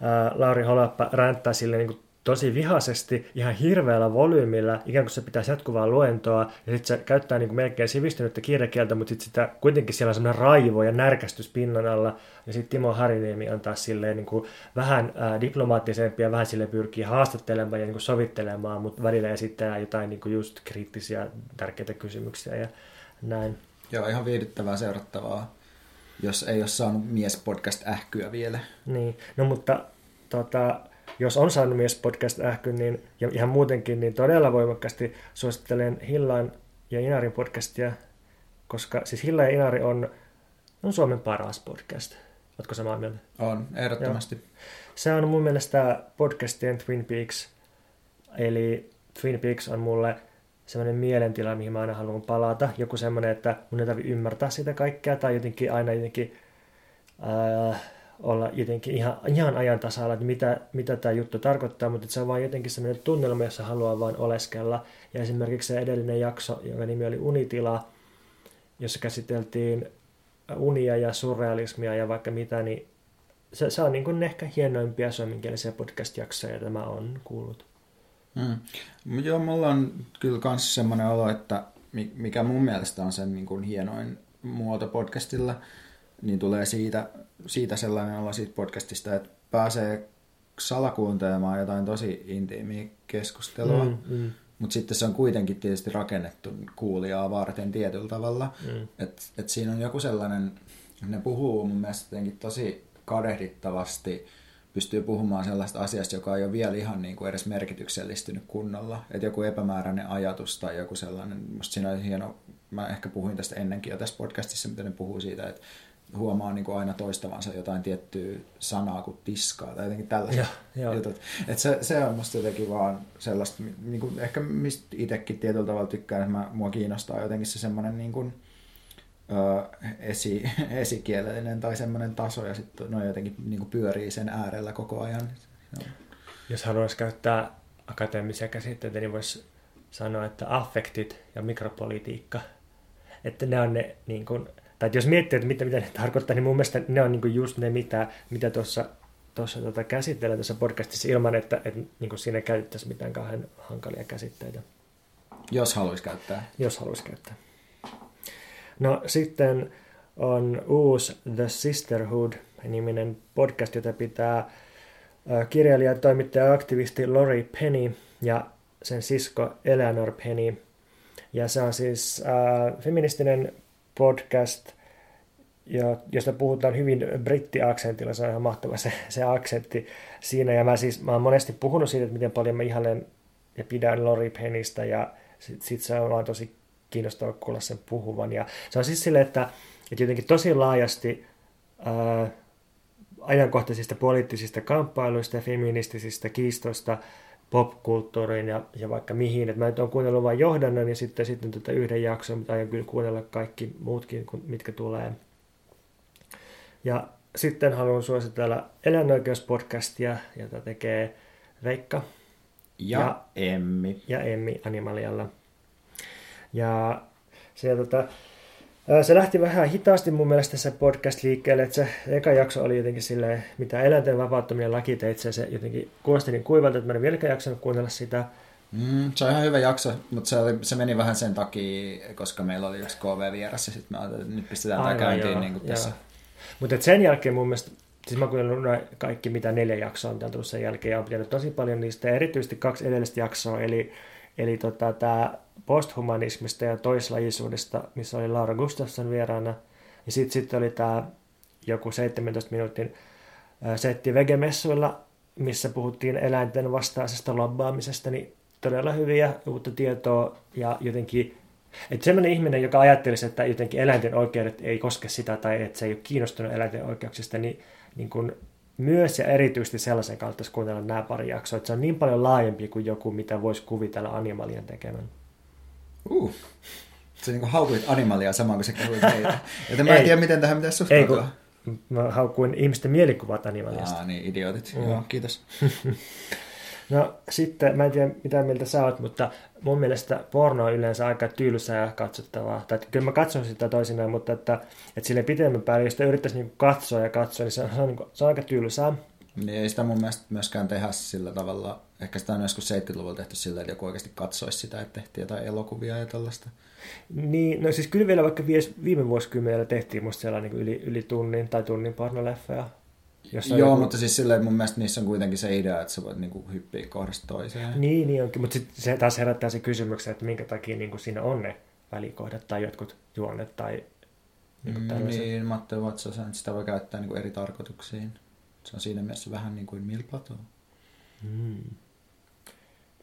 ää, Lauri Holappa ränttää sille niin kuin tosi vihaisesti, ihan hirveällä volyymilla, ikään kuin se pitäisi jatkuvaa luentoa, ja sitten se käyttää niin kuin melkein sivistynyttä kirjakieltä, mutta sitten sitä kuitenkin siellä on semmoinen raivo ja närkästys pinnan alla, ja sitten Timo Hariniemi on taas silleen niin kuin vähän ää, diplomaattisempi ja vähän sille pyrkii haastattelemaan ja niin kuin sovittelemaan, mutta välillä esittää jotain niin kuin just kriittisiä, tärkeitä kysymyksiä ja näin. Joo, ihan viihdyttävää seurattavaa jos ei ole saanut mies-podcast ähkyä vielä. Niin, no mutta tota, jos on saanut mies podcast ähkyn, niin, ja ihan muutenkin, niin todella voimakkaasti suosittelen Hillan ja Inarin podcastia, koska siis Hilla ja Inari on, on Suomen paras podcast. Oletko samaa mieltä? On, ehdottomasti. Joo. Se on mun mielestä podcastien Twin Peaks, eli Twin Peaks on mulle semmoinen mielentila, mihin mä aina haluan palata. Joku semmoinen, että mun ei tarvitse ymmärtää sitä kaikkea tai jotenkin aina jotenkin äh, olla jotenkin ihan, ihan ajan tasalla, että mitä, mitä tämä juttu tarkoittaa, mutta se on vain jotenkin semmoinen tunnelma, jossa haluaa vain oleskella. Ja esimerkiksi se edellinen jakso, jonka nimi oli Unitila, jossa käsiteltiin unia ja surrealismia ja vaikka mitä, niin se, se on niin kuin ehkä hienoimpia suomenkielisiä podcast-jaksoja, joita mä oon kuullut. Mm. Joo, mulla on kyllä myös semmoinen olo, että mikä mun mielestä on sen niin kuin hienoin muoto podcastilla, niin tulee siitä, siitä sellainen olo siitä podcastista, että pääsee salakuuntelemaan jotain tosi intiimiä keskustelua, mm, mm. mutta sitten se on kuitenkin tietysti rakennettu kuulijaa varten tietyllä tavalla. Mm. Että et siinä on joku sellainen, ne puhuu mun mielestä jotenkin tosi kadehdittavasti pystyy puhumaan sellaista asiasta, joka ei ole vielä ihan niin kuin edes merkityksellistynyt kunnolla. Että joku epämääräinen ajatus tai joku sellainen, musta siinä oli hieno, mä ehkä puhuin tästä ennenkin jo tässä podcastissa, mitä ne puhuu siitä, että huomaa niin kuin aina toistavansa jotain tiettyä sanaa kuin tiskaa tai jotenkin tällaista jutut. Että se, se on musta jotenkin vaan sellaista, niin kuin ehkä mistä itsekin tietyllä tavalla tykkään, että mä, mua kiinnostaa jotenkin se semmoinen niin kuin, esi, esikielellinen tai semmoinen taso ja sitten no jotenkin niin kuin pyörii sen äärellä koko ajan. No. Jos haluaisi käyttää akateemisia käsitteitä, niin voisi sanoa, että affektit ja mikropolitiikka, että ne on ne, niin kuin, tai jos miettii, että mitä, mitä ne tarkoittaa, niin mun mielestä ne on niin kuin just ne, mitä, mitä tuossa tuossa tota käsitellään tässä podcastissa ilman, että, että niin kuin siinä käytettäisiin mitään kauhean hankalia käsitteitä. Jos haluaisi käyttää. Jos haluaisi käyttää. No sitten on uusi The Sisterhood-niminen podcast, jota pitää kirjailija, toimittaja ja aktivisti Lori Penny ja sen sisko Eleanor Penny. Ja se on siis äh, feministinen podcast, josta puhutaan hyvin brittiaksentilla. Se on ihan mahtava se, se aksentti siinä. Ja mä siis mä oon monesti puhunut siitä, että miten paljon mä ihailen ja pidän Lori Penistä ja sitten sit se on vaan tosi kiinnostava kuulla sen puhuvan. Ja se on siis silleen, että, että jotenkin tosi laajasti ää, ajankohtaisista poliittisista kamppailuista ja feministisistä kiistoista popkulttuuriin ja, ja vaikka mihin. Et mä nyt olen kuunnellut vain johdannon ja sitten, sitten tätä yhden jakson, mutta aion kyllä kuunnella kaikki muutkin, mitkä tulee. Ja sitten haluan suositella eläinoikeuspodcastia, jota tekee Veikka. Ja, ja Emmi. Ja Emmi Animalialla. Ja se, tota, se lähti vähän hitaasti mun mielestä se podcast liikkeelle, että se eka jakso oli jotenkin silleen, mitä eläinten vapauttaminen lakiteitse, se jotenkin kuulosti niin kuivalta, että mä en vieläkään jaksanut kuunnella sitä. Mm, se on ihan hyvä jakso, mutta se, oli, se meni vähän sen takia, koska meillä oli yksi KV vieressä, sitten mä ajattelin, että nyt pistetään tämä käyntiin niin kuin tässä. Mutta sen jälkeen mun mielestä, siis mä kuunnellut kaikki mitä neljä jaksoa on tullut sen jälkeen, ja on pitänyt tosi paljon niistä, ja erityisesti kaksi edellistä jaksoa, eli, eli tota, tämä posthumanismista ja toislajisuudesta, missä oli Laura Gustafsson vieraana. Ja sitten sit oli tämä joku 17 minuutin setti vegemessuilla, missä puhuttiin eläinten vastaisesta lobbaamisesta, niin todella hyviä uutta tietoa ja jotenkin että semmoinen ihminen, joka ajattelisi, että jotenkin eläinten oikeudet ei koske sitä tai että se ei ole kiinnostunut eläinten oikeuksista, niin, niin kuin myös ja erityisesti sellaisen kautta kuunnella nämä pari jaksoa, että se on niin paljon laajempi kuin joku, mitä voisi kuvitella animalien tekemään. Uh. Se niin haukuit animalia samaan kuin se kehuit meitä. Joten mä en tiedä, miten tähän pitäisi suhtautua. Ei, kun mä haukuin ihmisten mielikuvat animaliasta. Aa, niin, idiotit. Mm. Joo, kiitos. no sitten, mä en tiedä mitä mieltä sä oot, mutta mun mielestä porno on yleensä aika tylsää katsottavaa. Tai kyllä mä katson sitä toisinaan, mutta että, että sille pitemmän päälle, jos sitä yrittäisi niin katsoa ja katsoa, niin se on, se on, niin kuin, se on aika tylsää. Niin ei sitä mun mielestä myöskään tehdä sillä tavalla, ehkä sitä on joskus 70-luvulla tehty sillä, että joku oikeasti katsoisi sitä, että tehtiin jotain elokuvia ja tällaista. Niin, no siis kyllä vielä vaikka viime vuosikymmenellä tehtiin musta sellainen niin yli, yli tunnin tai tunnin pornoleffoja. Joo, joku... mutta siis silleen mun mielestä niissä on kuitenkin se idea, että sä voit niinku hyppiä kohdasta toiseen. Niin, niin onkin, mutta sitten se taas herättää se kysymyksen, että minkä takia niinku siinä on ne välikohdat tai jotkut juonet tai niinku mm, Niin, Matteo Vatsa että sitä voi käyttää niinku eri tarkoituksiin. Se on siinä mielessä vähän niin kuin milpato. Mm.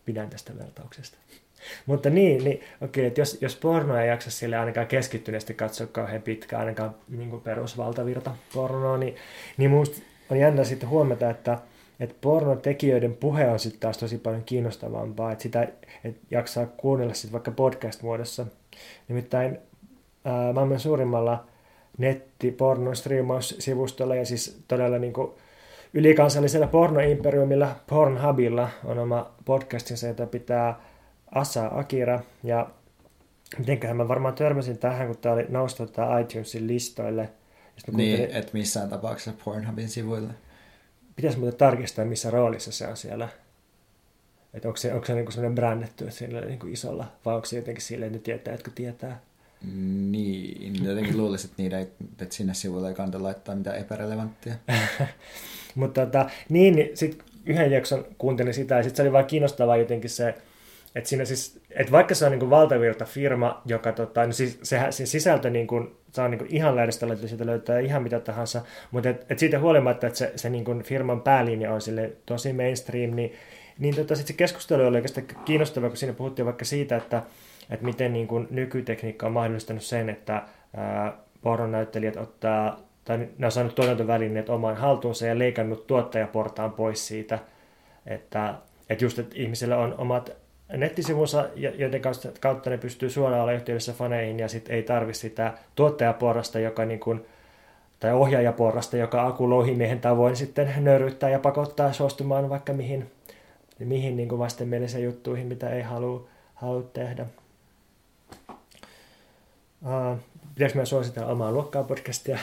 Pidän tästä vertauksesta. Mutta niin, niin okei, että jos, jos porno ei jaksa sille ainakaan keskittyneesti katsoa kauhean pitkään, ainakaan niin perusvaltavirta pornoa, niin, niin minusta on jännä sitten huomata, että, että pornotekijöiden puhe on sitten taas tosi paljon kiinnostavampaa, että sitä että jaksaa kuunnella sitten vaikka podcast-muodossa. Nimittäin ää, maailman suurimmalla netti-pornostriimaussivustolla ja siis todella niin kuin ylikansallisella pornoimperiumilla Pornhubilla on oma podcastinsa, jota pitää Asa Akira. Ja mitenköhän mä varmaan törmäsin tähän, kun tämä oli noussut iTunesin listoille. Niin, että missään tapauksessa Pornhubin sivuille. Pitäisi muuten tarkistaa, missä roolissa se on siellä. Että onko se, onko se niinku sellainen brändetty sillä niinku isolla, vai onko se jotenkin silleen, että tietää, että tietää? Niin, jotenkin luulisin, että, niitä ei, että sinne sivuille ei kannata laittaa mitään epärelevanttia. Mutta tota, niin, niin sitten yhden jakson kuuntelin sitä, ja sitten se oli vaan kiinnostavaa jotenkin se, että siinä siis, että vaikka se on niin valtavirta firma, joka tota, no siis se, se sisältö niin kuin, saa niin kuin ihan lähdestä löytyy, sieltä löytää ihan mitä tahansa, mutta et, et siitä huolimatta, että se, se niin kuin firman päälinja on sille tosi mainstream, niin, niin tota, sit se keskustelu oli oikeastaan kiinnostavaa, kun siinä puhuttiin vaikka siitä, että, että miten niin kuin nykytekniikka on mahdollistanut sen, että ää, pornonäyttelijät ottaa, tai ne on saanut tuotantovälineet omaan haltuunsa ja leikannut tuottajaportaan pois siitä, että, että just, että ihmisillä on omat nettisivunsa, joiden kautta ne pystyy suoraan olla yhteydessä faneihin ja sitten ei tarvi sitä tuottajaporrasta, joka niin kuin, tai ohjaajaporrasta, joka Aku Louhimiehen tavoin sitten nöyryttää ja pakottaa suostumaan vaikka mihin, mihin niin kuin vastenmielisiin juttuihin, mitä ei halua, halua tehdä. Uh, pitäisikö meidän suositella omaa luokkaa podcastia?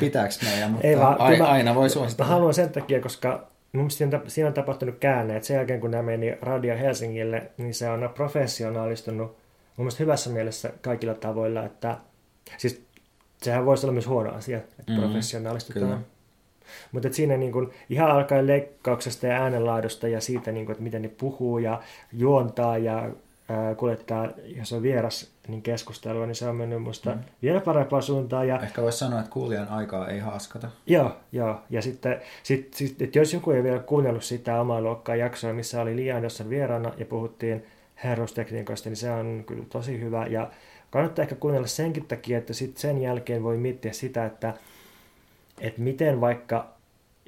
Pitääkö meidän, mutta ei vaan, aina, aina voi suositella. Mä haluan sen takia, koska mun siinä on tapahtunut käänne, että sen jälkeen kun nämä meni Radio Helsingille, niin se on professionaalistunut mun mielestä hyvässä mielessä kaikilla tavoilla, että siis sehän voisi olla myös huono asia, että mm-hmm. professionaalistutaan. Mutta siinä niin kun, ihan alkaen leikkauksesta ja äänenlaadusta ja siitä, niin kun, että miten ne puhuu ja juontaa ja kuljettaa, jos on vieras niin keskustelua, niin se on mennyt musta mm. vielä parempaan suuntaan. Ja... Ehkä voisi sanoa, että kuulijan aikaa ei haaskata. Joo, joo. Ja sitten, sit, sit, että jos joku ei vielä kuunnellut sitä omaa luokkaa jaksoa, missä oli Lian jossain vieraana ja puhuttiin herrustekniikoista, niin se on kyllä tosi hyvä. Ja kannattaa ehkä kuunnella senkin takia, että sitten sen jälkeen voi miettiä sitä, että, että miten vaikka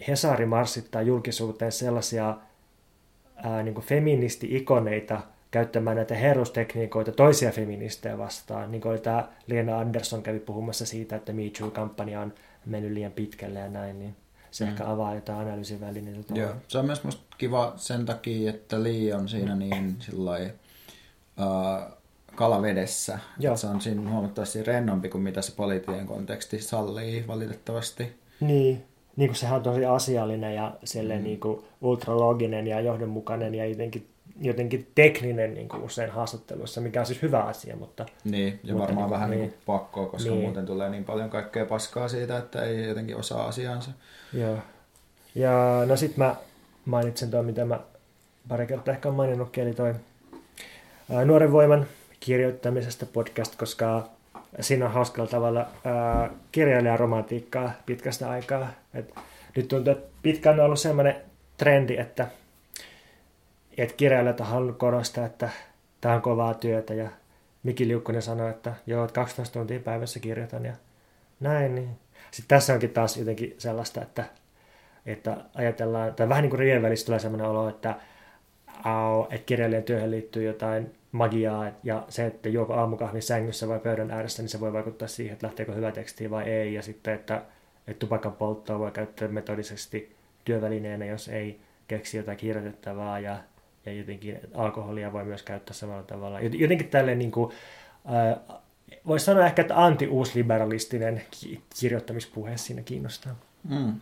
Hesari marssittaa julkisuuteen sellaisia ää, niin feministi-ikoneita käyttämään näitä herrustekniikoita toisia feministejä vastaan. Niin kuin tämä Lena Andersson kävi puhumassa siitä, että Me Too-kampanja on mennyt liian pitkälle ja näin, niin se mm. ehkä avaa jotain analyysin välineitä. Joo, se on myös musta kiva sen takia, että Lee on siinä niin sillai, uh, kalavedessä. Joo. Se on siinä huomattavasti rennompi kuin mitä se poliittinen konteksti sallii valitettavasti. Niin, niin kuin sehän on tosi asiallinen ja mm. niin kuin ultraloginen ja johdonmukainen ja jotenkin, jotenkin tekninen niin kuin usein haastatteluissa, mikä on siis hyvä asia. Mutta, niin, ja mutta varmaan niin, vähän niin, niin pakkoa, koska niin. muuten tulee niin paljon kaikkea paskaa siitä, että ei jotenkin osaa asiansa. Joo. Ja no sit mä mainitsen tuon, mitä mä pari kertaa ehkä maininnutkin, eli toi Nuoren voiman kirjoittamisesta podcast, koska siinä on hauskalla tavalla ää, kirjailijaromantiikkaa pitkästä aikaa. Et nyt tuntuu, että pitkään on ollut sellainen trendi, että, että kirjailijat on halunnut korostaa, että tämä on kovaa työtä ja Miki Liukkonen sanoi, että joo, että 12 tuntia päivässä kirjoitan ja näin. Niin. Sitten tässä onkin taas jotenkin sellaista, että, että ajatellaan, tai vähän niin kuin riien välissä tulee sellainen olo, että, au, että kirjailijan työhön liittyy jotain magiaa ja se, että juoko aamukahvin sängyssä vai pöydän ääressä, niin se voi vaikuttaa siihen, että lähteekö hyvä teksti vai ei. Ja sitten, että, että tupakan polttoa voi käyttää metodisesti työvälineenä, jos ei keksi jotain kirjoitettavaa ja, ja jotenkin alkoholia voi myös käyttää samalla tavalla. Jotenkin tälleen niin kuin, äh, voisi sanoa ehkä, että anti-uusliberalistinen kirjoittamispuhe siinä kiinnostaa. Mm.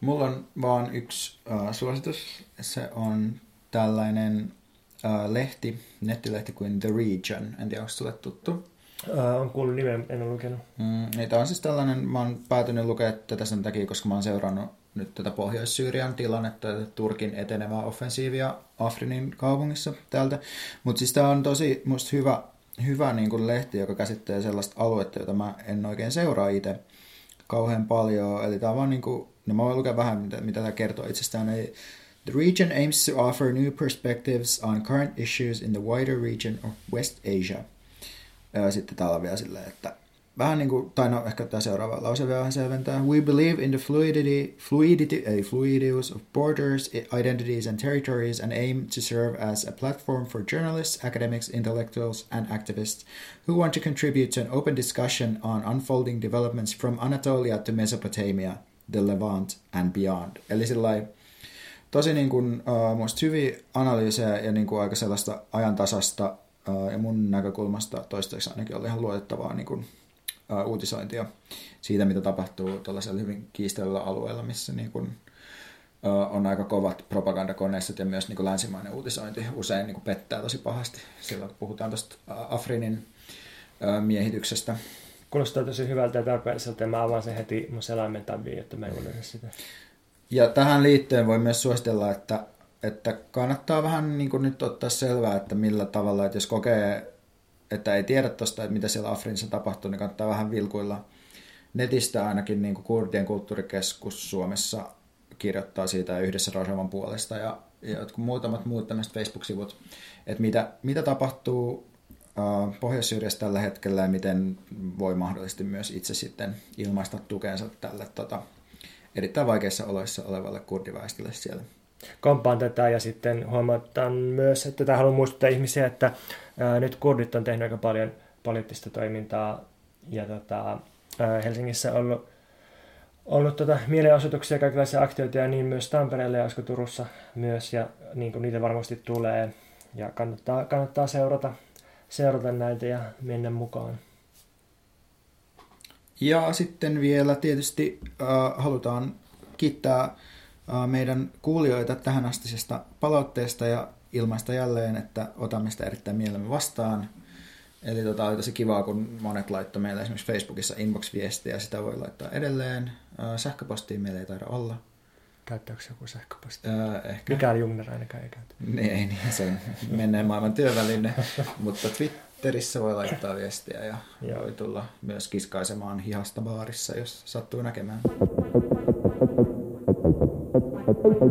Mulla on vaan yksi uh, suositus. Se on tällainen uh, lehti, nettilehti kuin The Region. En tiedä, onko sulle tuttu? Uh, on kuullut nimen, en ole lukenut. Mm, niin tämä on siis tällainen, mä oon päätynyt lukea tätä sen takia, koska mä oon seurannut nyt tätä Pohjois-Syyrian tilannetta, Turkin etenevää offensiivia Afrinin kaupungissa täältä. Mutta siis tämä on tosi musta hyvä, hyvä niin kuin lehti, joka käsittelee sellaista aluetta, jota mä en oikein seuraa itse kauhean paljon. Eli tämä on vaan niin kuin, no mä voin lukea vähän, mitä, mitä tämä kertoo itsestään. Eli The region aims to offer new perspectives on current issues in the wider region of West Asia. Sitten täällä on vielä silleen, että vähän niin kuin, tai no ehkä tämä seuraava lause vielä selventää. We believe in the fluidity, fluidity, a fluidity of borders, identities and territories and aim to serve as a platform for journalists, academics, intellectuals and activists who want to contribute to an open discussion on unfolding developments from Anatolia to Mesopotamia, the Levant and beyond. Eli sillä tosi niin kuin, uh, musta hyviä analyysejä ja niin kuin aika sellaista ajantasasta uh, ja mun näkökulmasta toistaiseksi ainakin oli ihan luotettavaa niin kuin, uutisointia siitä, mitä tapahtuu tuollaisella hyvin kiistellyllä alueella, missä niin kuin, on aika kovat propagandakoneistot ja myös niin kuin länsimainen uutisointi usein niin kuin pettää tosi pahasti silloin, kun puhutaan tuosta Afrinin miehityksestä. Kuulostaa tosi hyvältä ja tarpeelliselta ja mä avaan sen heti mun selaimen tabiin, että mä en sitä. Ja tähän liittyen voi myös suositella, että, että kannattaa vähän niin kuin nyt ottaa selvää, että millä tavalla, että jos kokee, että ei tiedä tuosta, että mitä siellä Afrinissa tapahtuu, niin kannattaa vähän vilkuilla netistä ainakin niin kuin Kurdien kulttuurikeskus Suomessa kirjoittaa siitä yhdessä Rajavan puolesta ja, ja jotkut muutamat muut tämmöiset Facebook-sivut, että mitä, mitä tapahtuu uh, Pohjois-Syyriassa tällä hetkellä ja miten voi mahdollisesti myös itse sitten ilmaista tukensa tälle tota, erittäin vaikeissa oloissa olevalle kurdiväestölle siellä. Kompaan tätä ja sitten huomataan myös, että tämä haluan muistuttaa ihmisiä, että ää, nyt kurdit on tehnyt aika paljon poliittista toimintaa ja tota, ää, Helsingissä on ollut, ollut tota, mielenosoituksia, kaikenlaisia aktioita niin myös Tampereella ja olisiko Turussa myös ja niin kuin niitä varmasti tulee ja kannattaa, kannattaa seurata, seurata näitä ja mennä mukaan. Ja sitten vielä tietysti äh, halutaan kiittää meidän kuulijoita tähän astisesta palautteesta ja ilmaista jälleen, että otamme sitä erittäin mielemme vastaan. Eli tota, oli tosi kivaa, kun monet laittoi meille esimerkiksi Facebookissa inbox-viestiä, sitä voi laittaa edelleen. Äh, sähköpostiin meillä ei taida olla. Käyttääkö joku sähköposti? Äh, ehkä. Mikään Jungner ainakaan ei käytä. Niin, ei niin, se on menneen maailman työväline. Mutta Twitterissä voi laittaa viestiä ja Joo. voi tulla myös kiskaisemaan hihasta baarissa, jos sattuu näkemään. Okay.